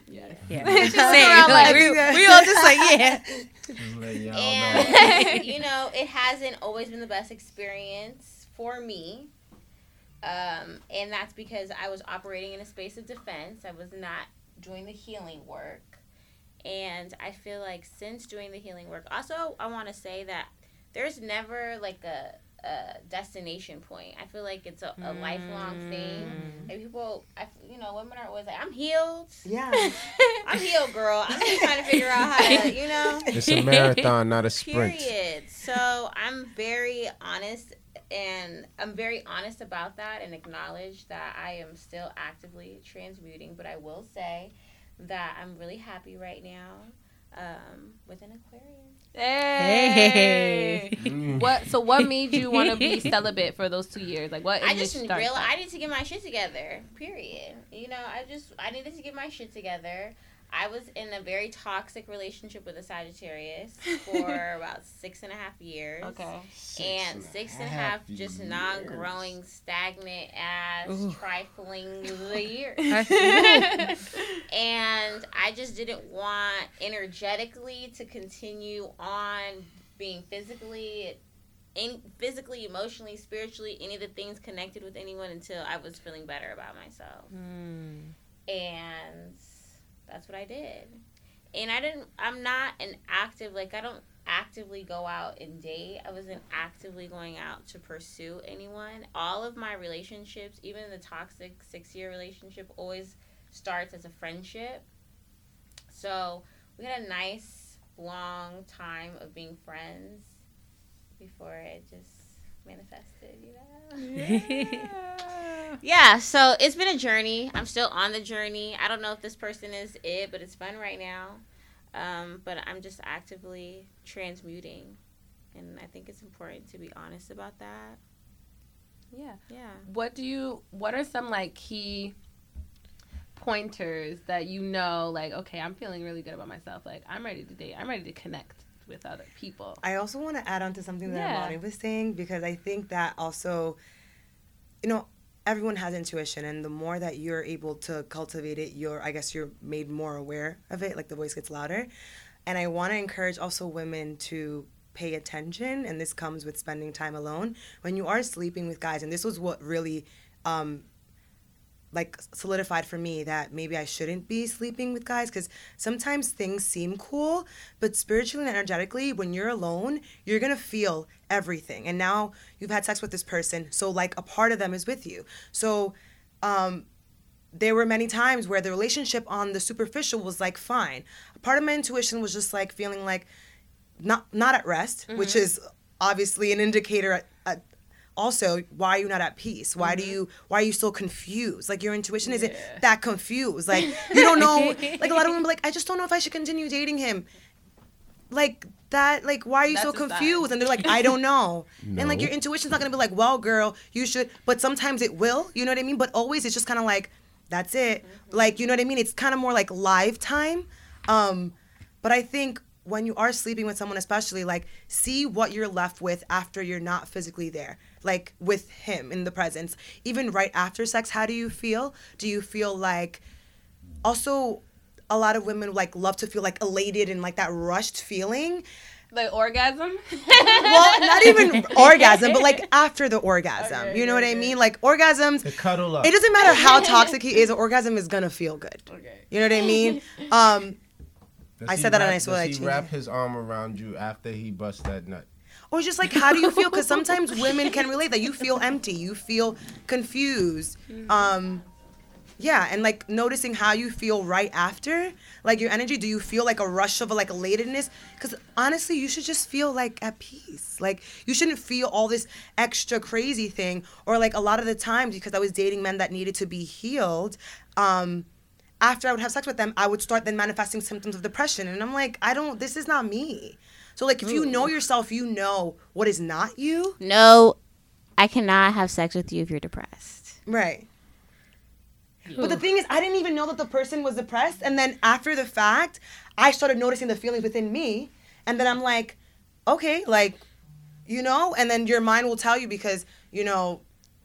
yes. Yeah. She Just was saying, around like, like- we, (laughs) we all just like, yeah. Just y'all know. and (laughs) you know it hasn't always been the best experience for me um, and that's because i was operating in a space of defense i was not doing the healing work and i feel like since doing the healing work also i want to say that there's never like a, a destination point i feel like it's a, a lifelong thing like people I, you know women are always like i'm healed yeah. (laughs) i'm healed girl i'm just trying to figure out how to (laughs) you know It's a marathon, not a sprint. Period. So I'm very honest and I'm very honest about that and acknowledge that I am still actively transmuting, but I will say that I'm really happy right now um, with an Aquarian. Hey. Mm. What? So what (laughs) made you want to be celibate for those two years? Like what? I just realized I need to get my shit together. Period. You know, I just I needed to get my shit together. I was in a very toxic relationship with a Sagittarius for (laughs) about six and a half years. that? Okay. and six and a half just years. non-growing, stagnant ass, Ooh. trifling (laughs) years. I- (laughs) and I just didn't want energetically to continue on being physically, in physically, emotionally, spiritually, any of the things connected with anyone until I was feeling better about myself. Hmm. And that's what I did. And I didn't. I'm not an active like I don't actively go out and date. I wasn't actively going out to pursue anyone. All of my relationships, even the toxic six year relationship, always starts as a friendship. So we had a nice long time of being friends before it just manifested, you know? yeah, (laughs) yeah, so it's been a journey. I'm still on the journey. I don't know if this person is it, but it's fun right now. Um, but I'm just actively transmuting. And I think it's important to be honest about that. Yeah. Yeah. What do you? What are some like key pointers that you know? Like, okay, I'm feeling really good about myself. Like, I'm ready to date. I'm ready to connect with other people. I also want to add on to something that Yeah. Imani was saying because I think that also, you know, everyone has intuition, and the more that you're able to cultivate it, you're, I guess, you're made more aware of it. Like the voice gets louder, and I want to encourage also women to pay attention, and this comes with spending time alone when you are sleeping with guys, and this was what really. Um, like solidified for me that maybe I shouldn't be sleeping with guys because sometimes things seem cool, but spiritually and energetically, when you're alone, you're gonna feel everything. And now you've had sex with this person, so like a part of them is with you. So, um, there were many times where the relationship on the superficial was like fine. A part of my intuition was just like feeling like not not at rest, which is obviously an indicator at, at also why are you not at peace? Why do you why are you so confused? Like your intuition isn't that confused. Like you don't know (laughs) like a lot of women be like i just don't know if i should continue dating him. Like that like why are you so That's a sign. confused? And they're like i don't know. (laughs) And like your intuition's not gonna be like well girl you should but sometimes it will you know what i mean? But always it's just kind of like that's it. Like you know what i mean? It's kind of more like live time. Um but i think when you are sleeping with someone especially like see what you're left with after you're not physically there like with him in the presence even right after sex how do you feel do you feel like also a lot of women like love to feel like elated and like that rushed feeling Like orgasm. (laughs) well not even (laughs) orgasm but like after the orgasm Okay, you know what i mean like orgasms The cuddle up. it doesn't matter how (laughs) toxic he is an orgasm is gonna feel good okay. you know what i mean um Does I said that and wrap- I swear I Does he changed wrap his arm around you after he busts that nut? Or just like how do you feel? Because (laughs) sometimes women can relate that you feel empty you feel confused. Um yeah and like noticing how you feel right after like your energy do you feel like a rush of like elatedness because honestly you should just feel like at peace. Like you shouldn't feel all this extra crazy thing or like a lot of the times because i was dating men that needed to be healed um after i would have sex with them i would start then manifesting symptoms of depression. And i'm like i don't this is not me so like if you know yourself you know what is not you No, I cannot have sex with you if you're depressed. Right. But the thing is, I didn't even know that the person was depressed. And then after the fact, I started noticing the feelings within me. And then I'm like, okay, like, you know, and then your mind will tell you because, you know,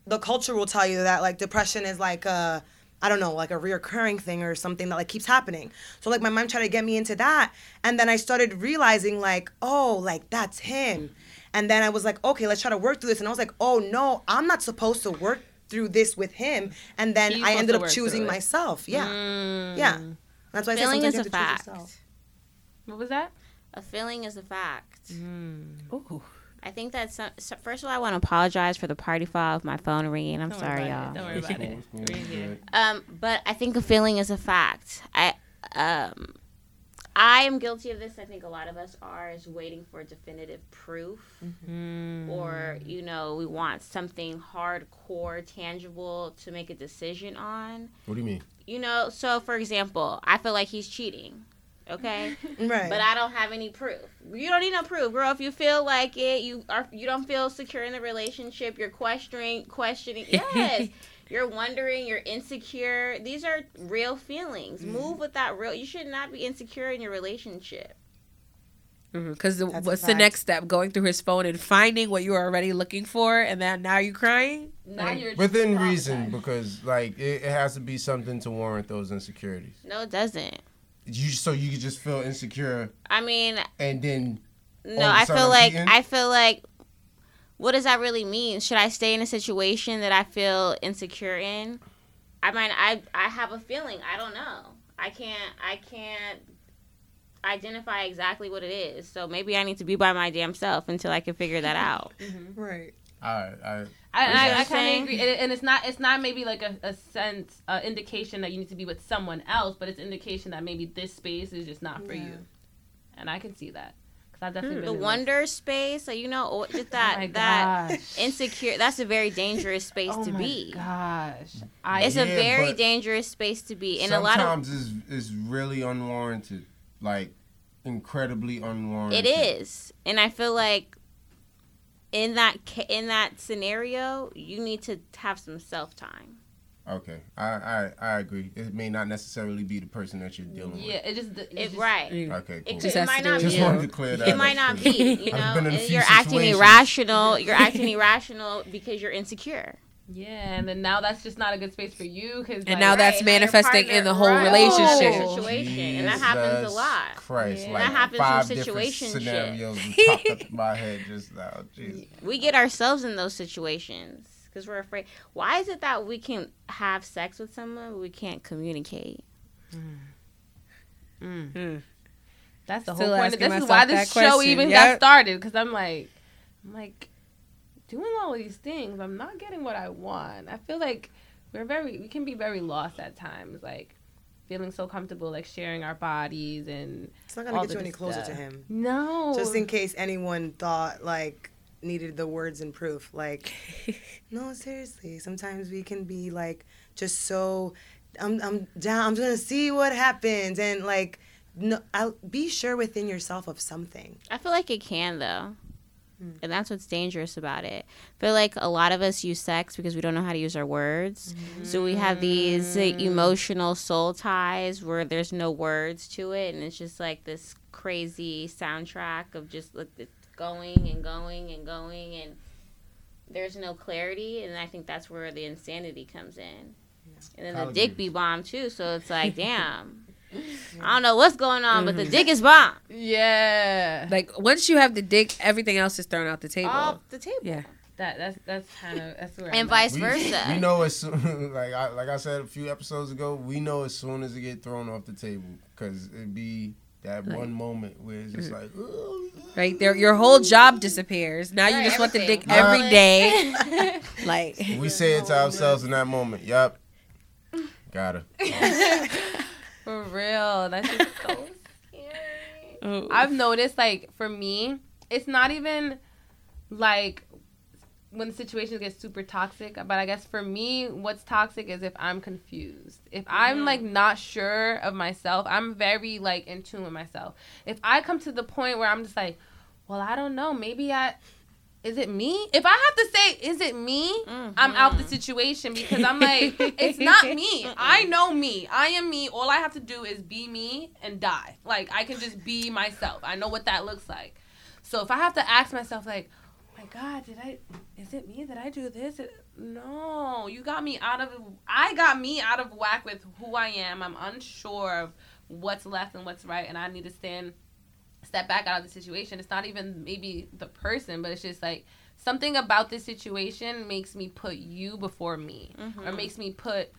the culture will tell you that like depression is like a, I don't know, like a reoccurring thing or something that like keeps happening. So like my mom tried to get me into that. And then I started realizing like, oh, like that's him. And then I was like, okay, let's try to work through this. And I was like, oh no, I'm not supposed to work through this with him. And then He's I ended up choosing myself. Yeah. Mm. Yeah. That's why I said Feeling sometimes is you a to fact. What was that? A feeling is a fact. Mm. Ooh. I think that's some, so first of all, I want to apologize for the party foul of my phone ringing. I'm Don't sorry, y'all. it. Don't worry about it. (laughs) We're here. Um, but I think a feeling is a fact. I um, I am guilty of this. I think a lot of us are is waiting for definitive proof, or you know, we want something hardcore, tangible to make a decision on. What do you mean? You know, so for example, I feel like he's cheating. Okay, (laughs) Right. but I don't have any proof. You don't need no proof, girl. If you feel like it, you are you don't feel secure in the relationship. You're questioning, questioning. (laughs) Yes, you're wondering. You're insecure. These are real feelings. Mm-hmm. Move with that real. You should not be insecure in your relationship. Mm-hmm, because That's a what's the next step? Going through his phone and finding what you were already looking for, and then now you're crying? Now you're Within reason, because like it, it has to be something to warrant those insecurities. No, it doesn't. You so you could just feel insecure I mean, and then no. All of a I sudden feel like cheating? I feel like. What does that really mean? Should I stay in a situation that I feel insecure in? I mean, I I have a feeling. I don't know. I can't I can't identify exactly what it is. So maybe I need to be by my damn self until I can figure that (laughs) out. Mm-hmm. Right. I, I, I, I, I kind of agree, and, and it's not it's not maybe like a, a sense uh, indication that you need to be with someone else, but it's indication that maybe this space is just not for Yeah. you, and I can see that because I definitely The been in wonder space, so you know, just (laughs) that oh that gosh. insecure. That's a very dangerous (laughs) space oh to my be. gosh, I It's a very dangerous space to be, and a lot of sometimes it's, it's really unwarranted. Like, incredibly unwarranted. It is, and I feel like in that in that scenario, you need to have some self time. Okay, I, I I agree. It may not necessarily be the person that you're dealing with. yeah, it just it's It, just- right. Okay, cool. It, Just could, it might to do not with Just be. wanted to clear that. It might not be. You I've know, been in a and few you're acting irrational. You're acting irrational because you're insecure. Yeah, and then now that's just not a good space for you because And now that's Right, now manifesting partner- in the whole right. relationship. Oh. Situation, and that happens a lot. Christ, Yeah. like That happens five from different scenarios (laughs) popped up in my head just now. Jesus. We get ourselves in those situations because we're afraid. Why is it that we can have sex with someone but we can't communicate? Mm. Hmm. That's the Still whole point. Of, this is why this show question. even Yep. got started because I'm like, I'm like doing all these things. I'm not getting what I want. I feel like we're very, we can be very lost at times. Like feeling so comfortable, like sharing our bodies and It's not gonna get you any this closer to him. no, Just in case anyone thought like needed the words and proof. Like, (laughs) no, seriously. Sometimes we can be like just so I'm I'm down. I'm just gonna see what happens and like no. I'll be sure within yourself of something. I feel like it can though. And that's what's dangerous about it. I feel like a lot of us use sex because we don't know how to use our words. So we have these uh, emotional soul ties where there's no words to it, and it's just like this crazy soundtrack of just like it's going and going and going, and there's no clarity. And I think that's where the insanity comes in. And then the College dick be bomb too, so it's like, (laughs) damn. I don't know what's going on, but the mm-hmm. dick is bomb. yeah, Like once you have the dick, everything else is thrown out the table. Off the table. Yeah. that that's that's kind of that's where And I'm vice We, versa. we know as soon, (laughs) like I like I said a few episodes ago, we know as soon as it get thrown off the table because it be that Like- one moment where it's just mm. like, Right there, your whole job disappears. Now you Right, just want the dick everything. every day. (laughs) like we say it to ourselves in that moment. Yup, got her. (laughs) for real. That's just (laughs) so scary. I've noticed, like, for me, it's not even like when the situations get super toxic, but I guess for me, what's toxic is if I'm confused. If I'm like not sure of myself, I'm very like in tune with myself. If I come to the point where I'm just like, well, I don't know, maybe I. Is it me? If I have to say, is it me? I'm out the mm-hmm. situation because I'm like, it's not me. (laughs) I know me. I am me. All I have to do is be me and die. Like I can just be myself. I know what that looks like. So if I have to ask myself, like, oh my God, did I? Is it me? Did I do this? No, you got me out of. I got me out of whack with who I am. I'm unsure of what's left and what's right, and I need to stand step back out of the situation. It's not even maybe the person, but it's just like something about this situation makes me put you before me, or mm-hmm. makes me put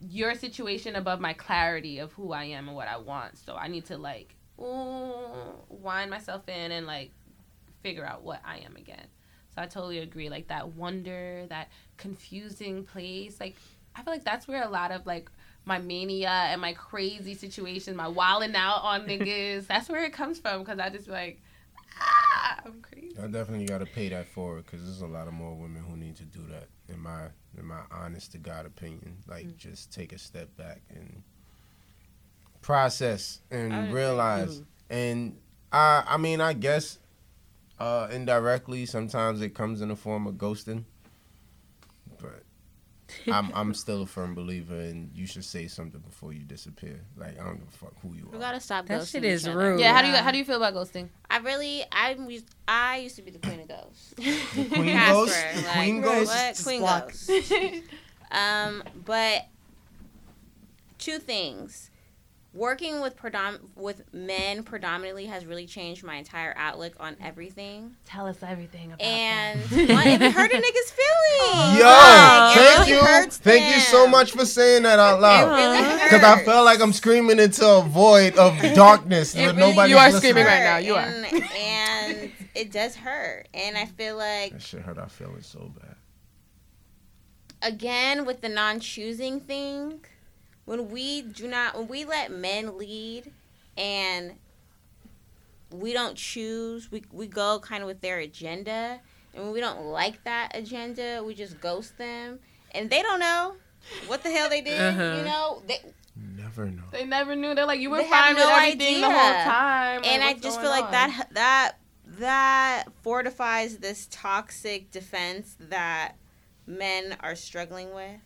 your situation above my clarity of who I am and what I want. So I need to like ooh, wind myself in and like figure out what I am again. So I totally agree. Like that wonder, that confusing place. Like I feel like that's where a lot of like my mania and my crazy situations, my wilding out on (laughs) niggas, that's where it comes from. Cause I just like, ah, I'm crazy. I definitely got to pay that forward because there's a lot of more women who need to do that. In my in my honest to God opinion, like just take a step back and process and realize. And I I mean I guess uh, indirectly sometimes it comes in the form of ghosting. (laughs) I'm I'm still a firm believer in you should say something before you disappear. Like I don't give a fuck who you We are. gotta stop. That ghosting shit is other. rude. Yeah, how do you how do you feel about ghosting? I really, I used, I used to be the queen of ghosts. (laughs) Queen Casper, ghost, like, queen what? ghost. Queen ghost. (laughs) um, but two things. Working with predom- with men predominantly has really changed my entire outlook on everything. Tell us everything about And one, it hurt a nigga's feelings. Yo, Like, thank really you, hurts thank you so much for saying that out It loud. really Because I hurts. felt like I'm screaming into a void of (laughs) darkness where really- nobody's You are listening. screaming right now, you are. and, and it does hurt. And I feel like That shit hurt our feelings so bad. again with the non-choosing thing when we do not when we let men lead and we don't choose we, we go kind of with their agenda and when we don't like that agenda we just ghost them and they don't know what the hell they did Uh-huh. you know they, Never know. They never knew. They're like, you were They have fine with no everything the whole time. and Like, i just going feel like on? that that that fortifies this toxic defense that men are struggling with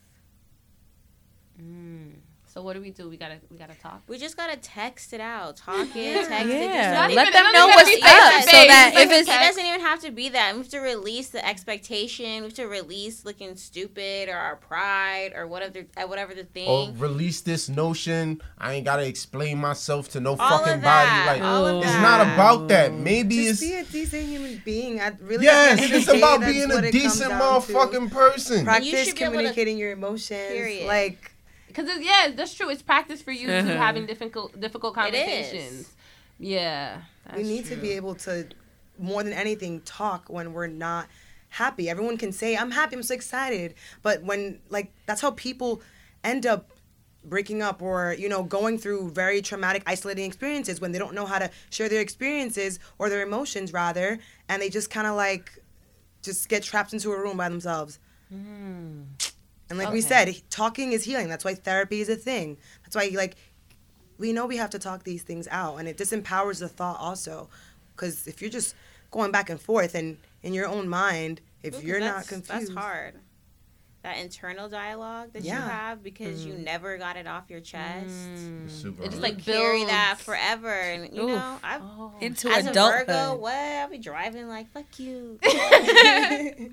Mm. So what do we do? We gotta we gotta talk. We just gotta text it out, talk it, text it. Yeah, Just let even- them know what's even up have to be so that if It's it's It doesn't even have to be that. We have to release the expectation. We have to release looking stupid or our pride or whatever, uh, whatever the thing. Or release this notion. I ain't gotta explain myself to no All fucking of that. body. Like all of it's that. not about that. Maybe Just it's be a decent human being. I really yes. at the end of It's about being a decent down to. motherfucking person. Pra- you Practice should to- communicating your emotions. Period. Like Because yeah, that's true. It's practice for you to having (laughs) difficult difficult It is. conversations. Yeah, that's we need to be able to, more than anything, talk when we're not happy. Everyone can say, "I'm happy. I'm so excited," but when like that's how people end up breaking up or you know going through very traumatic isolating experiences when they don't know how to share their experiences or their emotions rather and they just kind of like just get trapped into a room by themselves mm. And like we said talking is healing that's why therapy is a thing that's why like we know we have to talk these things out and it disempowers the thought also because if you're just going back and forth and in your own mind if Ooh, you're not that's- confused That's hard. That internal dialogue that you have because you mm. never got it off your chest. Mm. It's super It just hard. like Carry that forever, and you Oof. know, I've Oh. into as a. Virgo, what I'll be driving like fuck you. (laughs) (laughs) (laughs)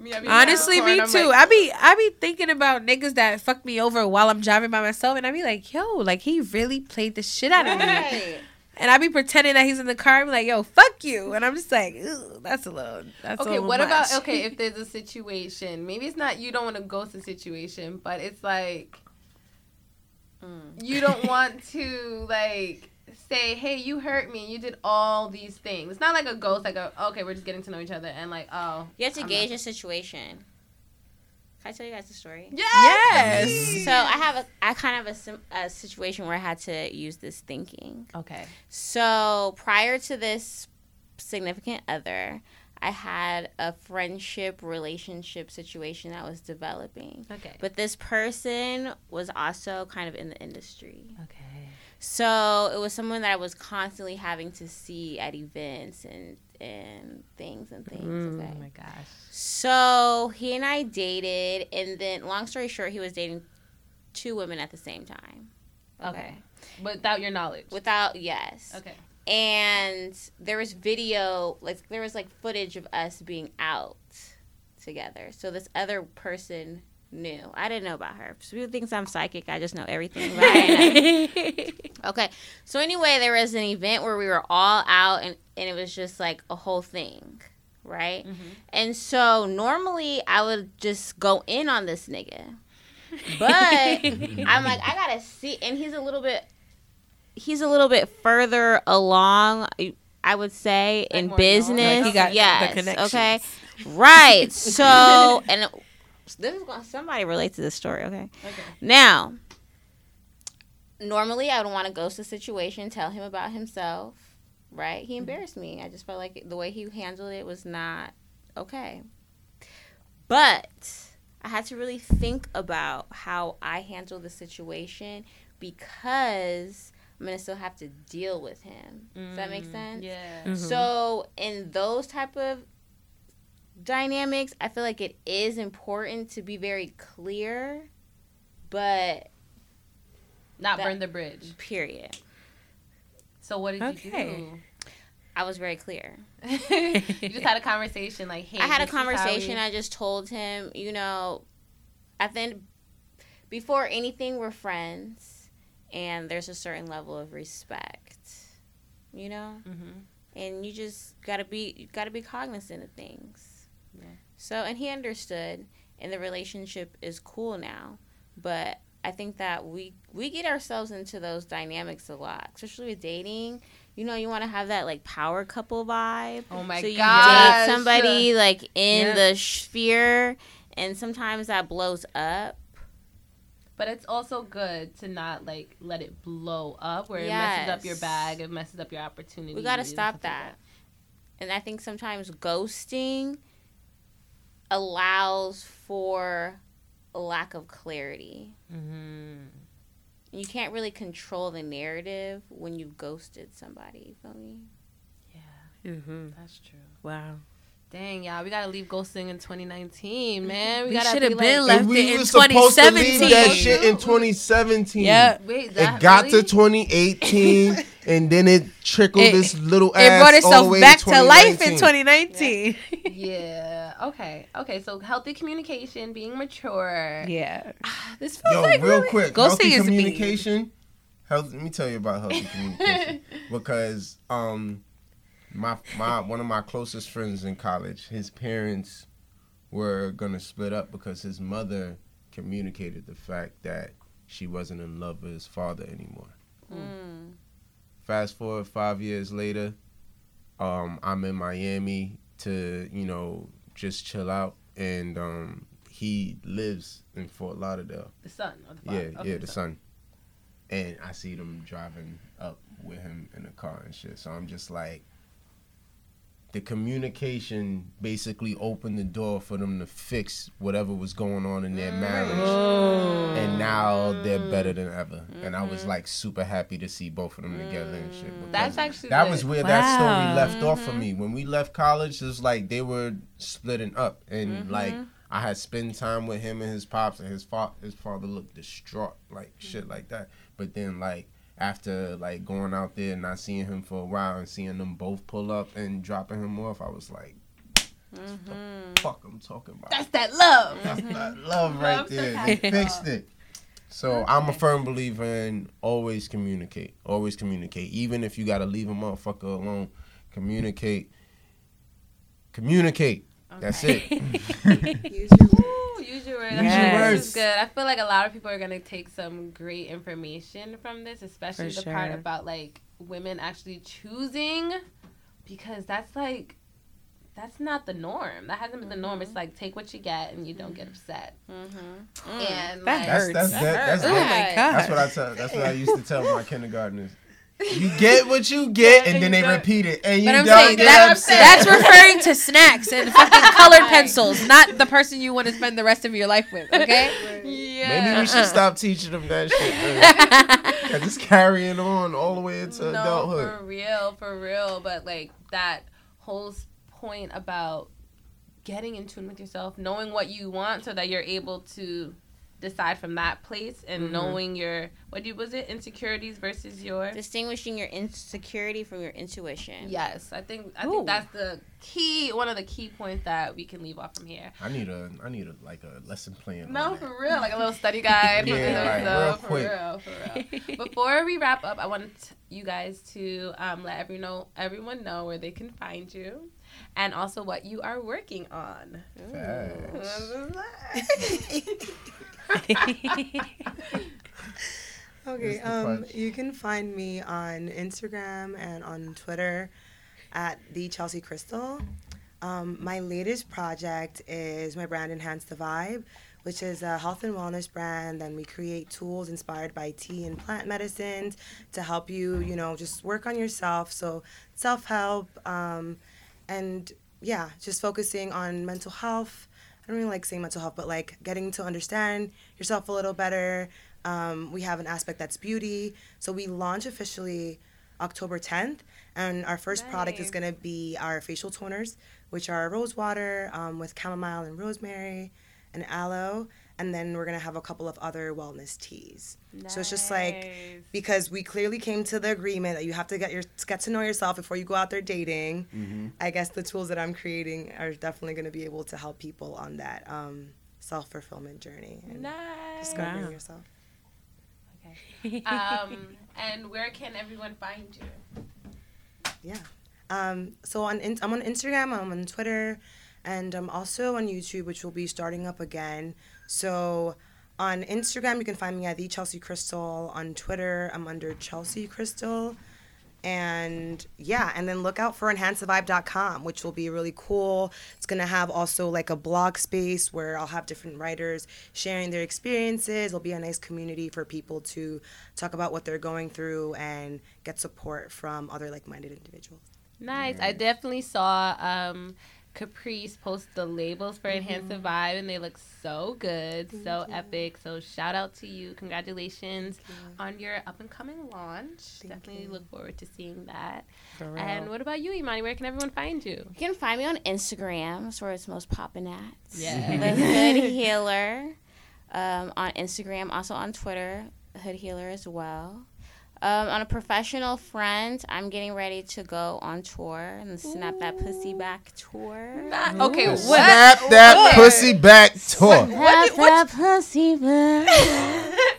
Me, I be Honestly, me too. like, I be I be thinking about niggas that fuck me over while I'm driving by myself, and I be like, yo, like he really played the shit out of me, Right. and I be pretending that he's in the car. and be like, yo, fuck you, and I'm just like, that's a little. That's a Okay, little what about okay? If (laughs) there's a situation, maybe it's not you don't want to ghost the situation, but it's like Mm. you don't want to like say, "Hey, you hurt me. You did all these things." It's not like a ghost, like a okay, we're just getting to know each other, and like oh, You have to I'm gauge not- a situation. Can I tell you guys the story? Yes. yes. So I have a, I kind of have a, a situation where I had to use this thinking. Okay. So prior to this significant other, I had a friendship relationship situation that was developing. Okay. But this person was also kind of in the industry. Okay. So it was someone that I was constantly having to see at events and and things and things. Mm, okay. Oh my gosh. So he and I dated, and then long story short, he was dating two women at the same time. Okay. Without your knowledge. Without yes. okay. And there was video, like there was like footage of us being out together. So this other person knew. I didn't know about her. So people thinks I'm psychic. I just know everything. (laughs) Okay. So anyway, there was an event where we were all out and, and it was just like a whole thing. Right? And so normally I would just go in on this nigga. But (laughs) I'm like, I gotta see and he's a little bit he's a little bit further along I would say Like in business. got yes. okay. Right. So and this is going somebody relate to this story, okay? Okay. Now, normally I would want to ghost the situation, tell him about himself, right? He mm-hmm. embarrassed me. I just felt like the way he handled it was not okay. But I had to really think about how I handle the situation because I'm going to still have to deal with him. Does that make mm, sense? Yeah. Mm-hmm. So in those type of dynamics, I feel like it is important to be very clear, but Not That- burn the bridge. period. So what did Okay. You do? I was very clear. (laughs) you just had a (laughs) conversation like, hey. I had a this is how we- conversation. I just told him, you know, I think before anything, we're friends, and there's a certain level of respect, you know, Mm-hmm. and you just gotta be you gotta be cognizant of things. Yeah. So and he understood, and the relationship is cool now, but. I think that we we get ourselves into those dynamics a lot, especially with dating. You know, you want to have that like power couple vibe. Oh my god! so you gosh. date somebody like in Yeah. the sphere, and sometimes that blows up. But it's also good to not like let it blow up where it messes up your bag, it messes up your opportunity. We gotta stop that. And I think sometimes ghosting allows for a lack of clarity. Mm-hmm. You can't really control the narrative when you've ghosted somebody. You feel me? Yeah, Mm-hmm. that's true. Wow. Dang, y'all, we gotta leave ghosting in 2019, man. (laughs) We, We gotta should have like, been And left we it in was supposed to leave that shit in 2017. Yeah. Wait, that It got really? to 2018, (laughs) and then it trickled It- this little It ass brought all the itself way back to life in 2019. 2019. Yeah. (laughs) Okay. Okay. So healthy communication, being mature. yeah. This feels Yo, like real really- quick, Ghosting healthy is communication. Health, let me tell you about healthy (laughs) communication because um, my my one of my closest friends in college, his parents were gonna split up because his mother communicated the fact that she wasn't in love with his father anymore. Mm. Fast forward five years later, um, I'm in Miami to you know just chill out, and um, he lives in Fort Lauderdale. The son. The Yeah. Okay, yeah, the son. And I see them driving up with him in the car and shit. So I'm just like, the communication basically opened the door for them to fix whatever was going on in their marriage. Oh. And now they're better than ever. And I was mm-hmm. like super happy to see both of them together and shit. That's actually that was where that story Wow. left off for mm-hmm. me. When we left college, it was like they were splitting up, and mm-hmm. like I had spent time with him and his pops, and his fa- his father looked distraught, like shit like that. But then like after like going out there and not seeing him for a while and seeing them both pull up and dropping him off, I was like, the fuck I'm talking about. That's that love. That's that love right Love there. They fixed it. So I'm a firm believer in always communicate. Always communicate. Even if you gotta leave a motherfucker alone, communicate. Communicate. (laughs) That's it. Use your Ooh, use your words. Yes. Yes. This is good. I feel like a lot of people are gonna take some great information from this, especially For the part about like women actually choosing, because that's like. That's not the norm. That hasn't been the norm. It's like take what you get and you don't get upset. Mm-hmm. And That like, That's that's That that, that's hurts. Oh my god. that's what I tell. That's what I used to tell my kindergartners. You get what you (laughs) get, and then they repeat it, and you But I'm don't saying get that, upset. that's referring to (laughs) snacks and fucking colored pencils, not the person you want to spend the rest of your life with. Okay. yeah. Maybe we should uh-uh. stop teaching them that shit. And just carrying on all the way into no, adulthood. for real, for real. But like that whole point about getting in tune with yourself, knowing what you want, so that you're able to decide from that place, and Mm-hmm. knowing your what do you was it insecurities versus your Distinguishing your insecurity from your intuition. yes. I think I Ooh. think that's the key. One of the key points that we can leave off from here. I need a, I need a like a lesson plan. No, on for that. real, like a little study guide. (laughs) Yeah, (laughs) this like, real for quick. real, for real. Before we wrap up, I want you guys to um, let every know, everyone know where they can find you, and also what you are working on. (laughs) (laughs) Okay, um, you can find me on Instagram and on Twitter at the Chelsea Crystal. Um, my latest project is my brand Enhance the Vibe, which is a health and wellness brand. And we create tools inspired by tea and plant medicines to help you, you know, just work on yourself. So self help, um, and yeah, just focusing on mental health. I don't really like saying mental health, but like getting to understand yourself a little better. Um, we have an aspect that's beauty. So we launch officially October 10th, and our first product is going to be our facial toners, which are rose water um, with chamomile and rosemary and aloe. And then we're going to have a couple of other wellness teas. So it's just like because we clearly came to the agreement that you have to get your get to know yourself before you go out there dating. Mm-hmm. I guess the tools that I'm creating are definitely going to be able to help people on that um, self fulfillment journey and nice. discovering Wow. yourself. Okay. Um, and where can everyone find you? Yeah. Um, so on in, I'm on Instagram, I'm on Twitter, and I'm also on YouTube, which will be starting up again. So on Instagram, you can find me at the Chelsea Crystal. On Twitter, I'm under Chelsea Crystal. And yeah, and then look out for enhancethevibe.com, which will be really cool. It's gonna have also like a blog space where I'll have different writers sharing their experiences. It'll be a nice community for people to talk about what they're going through and get support from other like minded individuals. Nice. I definitely saw um, Caprice post the labels for Enhance the Vibe, and they look so good, so epic. So shout out to you. Congratulations on your up and coming launch. definitely look forward to seeing that. And what about you, Imani? Where can everyone find you? You can find me on Instagram. That's where it's most popping at. Yeah. The Hood Healer. Um, on Instagram, also on Twitter, Hood Healer as well. Um, on a professional front, I'm getting ready to go on tour and the Snap That Pussy Back tour. okay, what? Snap that pussy back tour. Snap that pussy back.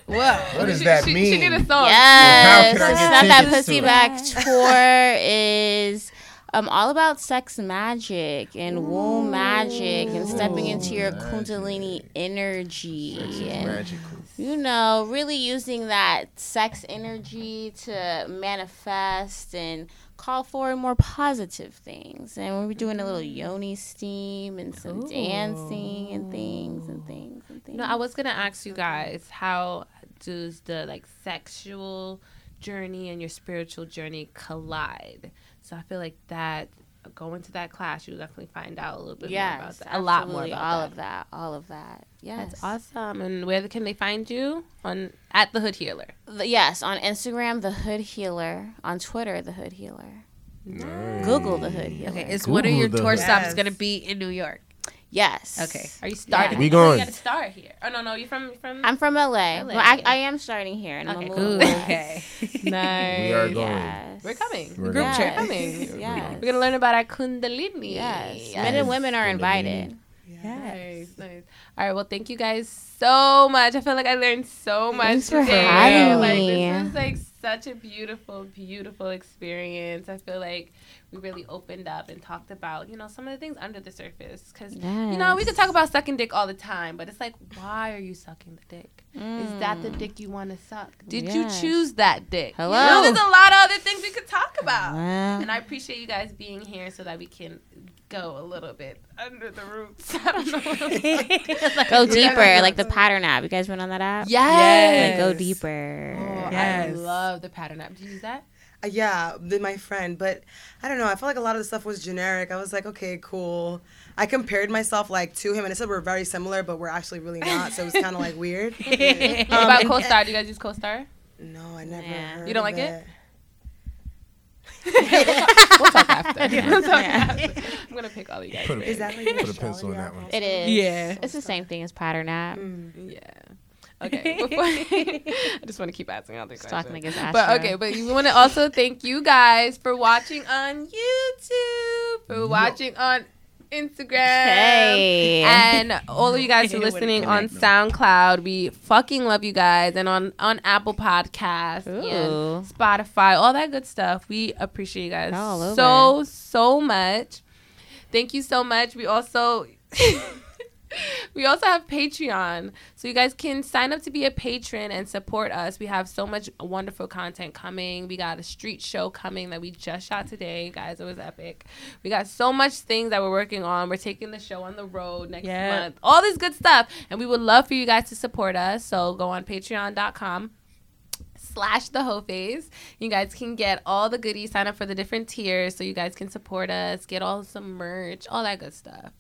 What does She- that she, mean? She need a song. Yes, can I Snap That Pussy to? Back tour is um, all about sex magic and womb magic and stepping into your Kundalini energy. and Magical. you know, really using that sex energy to manifest and call for more positive things. And we'll be doing a little yoni steam and some dancing and things and things and things. No, I was gonna ask you guys how does the like sexual journey and your spiritual journey collide? So I feel like that going to that class, you'll definitely find out a little bit more about that. A lot more about all that. of that, all of that. Yes, That's awesome. And where can they find you? On at the Hood Healer. The- yes, on Instagram, the Hood Healer. On Twitter, the Hood Healer. Google the Hood Healer. Okay, is one of your Google tour stops Yes. gonna be in New York? Yes. Okay. Are you starting? We Oh, going. You got to start here. Oh no, no, you're from from. I'm from LA. LA. Well, I, I am starting here, and Okay, I'm a cool. little okay. (laughs) nice. We are going. Yes. We're coming. We're Group going. trip Yes. coming. Yes. We're gonna learn about our Kundalini. Yes. Men and women are Kundalini. invited. Nice, nice. All right, well, thank you guys so much. I feel like I learned so much Thanks for having like, me. This was like such a beautiful, beautiful experience. I feel like we really opened up and talked about, you know, some of the things under the surface. Because, you know, we could talk about sucking dick all the time, but it's like, why are you sucking the dick? Is that the mm. dick you want to suck? Did Yes. you choose that dick? You know, Hello? there's a lot of other things we could talk about. Well, And I appreciate you guys being here so that we can go a little bit under the roots. (laughs) I don't know. (laughs) go deeper, like the pattern app. You guys went on that app? yes. Like go deeper. Oh, I love the pattern app. Do you use that? Uh, yeah, the, my friend, but I don't know. I felt like a lot of the stuff was generic. I was like, okay, cool. I compared myself like to him, and I said we're very similar, but we're actually really not. So it was kind of like weird. (laughs) what about CoStar? Do you guys use CoStar? No, I never. Yeah. heard You don't of like it? (laughs) We'll talk after. (laughs) We'll talk after. I'm gonna pick all of you guys. Put a, Is that like put a pencil in that one. It is. Yeah. It's the same thing as pattern app. Yeah. Okay. (laughs) Before (laughs) I just want to keep asking all the Just questions. talking like it's But okay, but we want to also thank you guys for watching on YouTube, for watching on Instagram. Hey. And all of you guys (laughs) who are listening on SoundCloud, we fucking love you guys. And on, on Apple Podcasts Ooh. and Spotify, all that good stuff. We appreciate you guys All over. so, so much. Thank you so much. We also (laughs) we also have Patreon. So you guys can sign up to be a patron and support us. We have so much wonderful content coming. We got a street show coming that we just shot today, guys. It was epic. We got so much things that we're working on. We're taking the show on the road next Yeah. month. All this good stuff. And we would love for you guys to support us. So go on patreon.com slash the Hoe Phase. You guys can get all the goodies, sign up for the different tiers so you guys can support us, get all some merch, all that good stuff.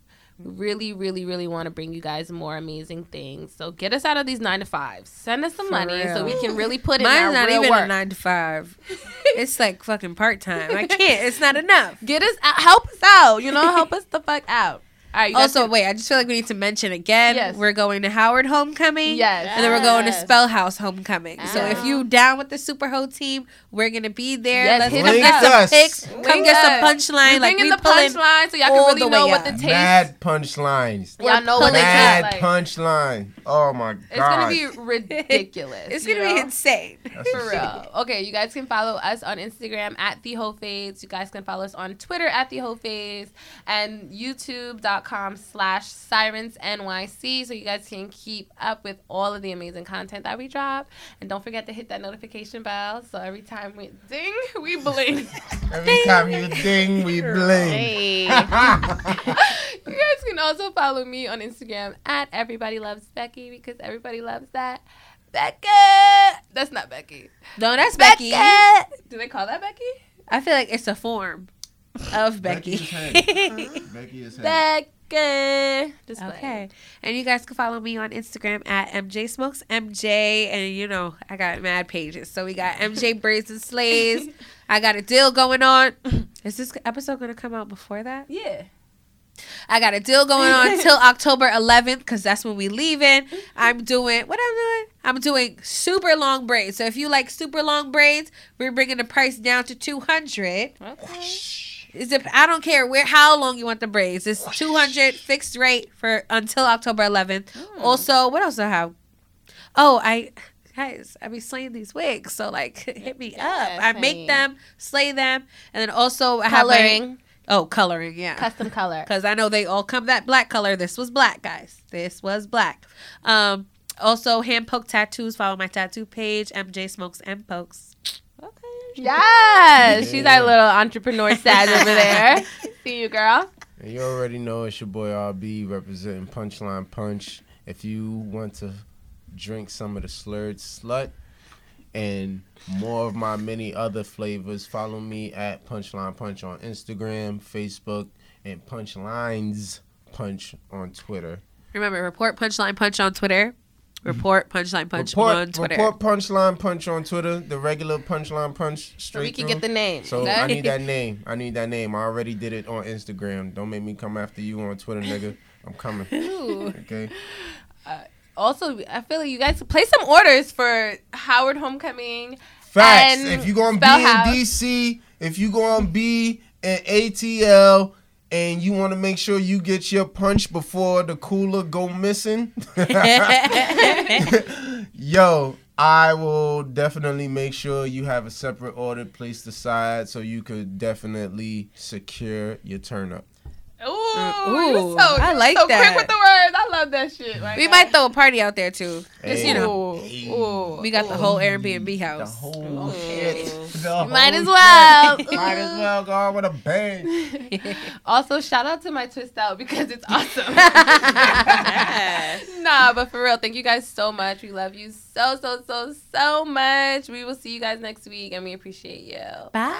Really, really, really want to bring you guys more amazing things. So get us out of these nine to fives. Send us some For money so we can really put in Mine's our not real even work. a nine to five. (laughs) it's like fucking part time. I can't. It's not (laughs) enough. Get us out, help us out. You know, (laughs) help us the fuck out. All right. Also, can- wait, I just feel like we need to mention again. Yes. We're going to Howard Homecoming. Yes. And then we're going to Yes. Spelhouse Homecoming. So if you ah. down with the Super Ho team, we're gonna be there. Yes, Let's hit come us get up. some Link pics. Come Link get some punchline. We Like bringing we the punchline so y'all can really know way what up. the taste. Mad punchlines. Y'all know what they Mad taste like. punchline. Oh my god. It's gonna be ridiculous. (laughs) It's gonna be insane. That's For real. Okay, you guys can follow us on Instagram at the Hoe Phase. You guys can follow us on Twitter at the Hoe Phase and youtube.com slash sirens NYC so you guys can keep up with all of the amazing content that we drop. And don't forget to hit that notification bell so every time we ding, we (laughs) blink. Every time you ding, we bling. Hey. (laughs) you guys can also follow me on Instagram at everybody loves Becky because everybody loves that. Becky! That's not Becky. No, that's Becky. Do they call that Becky? I feel like it's a form of Becky. Becky is (laughs) Becky. Just playing. Okay. And you guys can follow me on Instagram at MJ Smokes MJ. And you know, I got mad pages. So we got MJ (laughs) Braids and Slays. I got a deal going on. (clears throat) Is this episode going to come out before that? Yeah. I got a deal going on (laughs) till October 11th because that's when we leaving. I'm doing what I'm doing. I'm doing super long braids. So if you like super long braids, we're bringing the price down to 200. Okay. Is it? I don't care where how long you want the braids. It's 200 fixed rate for until October 11th. Also, what else do I have? Oh, I guys, I be slaying these wigs. So like, (laughs) hit me Yes, up. I make honey. them, slay them, and then also I have my- Coloring. oh, coloring. Yeah. Custom color. Because I know they all come that black color. This was black, guys. This was black. Um, also, hand poke tattoos. Follow my tattoo page, MJ Smokes and Pokes. Yes. She's our little entrepreneur sad over there. (laughs) See you, girl. And you already know it's your boy RB representing Punchline Punch. If you want to drink some of the slurred slut and more of my many other flavors, follow me at Punchline Punch on Instagram, Facebook, and Punchlines Punch on Twitter. Remember, report Punchline Punch on Twitter. Report Punchline Punch report, on Twitter. report Punchline Punch on Twitter, the regular Punchline Punch So straight we can through. get the name. So? I need that (laughs) name. I need that name. I already did it on Instagram. Don't make me come after you on Twitter, nigga. I'm coming. (laughs) Okay. Uh, also, I feel like you guys place some orders for Howard Homecoming. Facts. And if you gonna be Spell in DC, if you gonna be in ATL, and you want to make sure you get your punch before the cooler go missing, (laughs) yo, I will definitely make sure you have a separate order placed aside so you could definitely secure your turn up. Ooh, Ooh, so, I you like so that. quick with the words. I love that shit. Right we there. might throw a party out there too. Just Hey. you know, Ooh, ooh. we got the whole Airbnb house. The house. whole shit. The Might whole as well. shit. Might as well go on with a bang. (laughs) Also, shout out to my twist out because it's (laughs) awesome. (laughs) nah, but for real, thank you guys so much. We love you so, so, so, so much. We will see you guys next week and we appreciate you. Bye.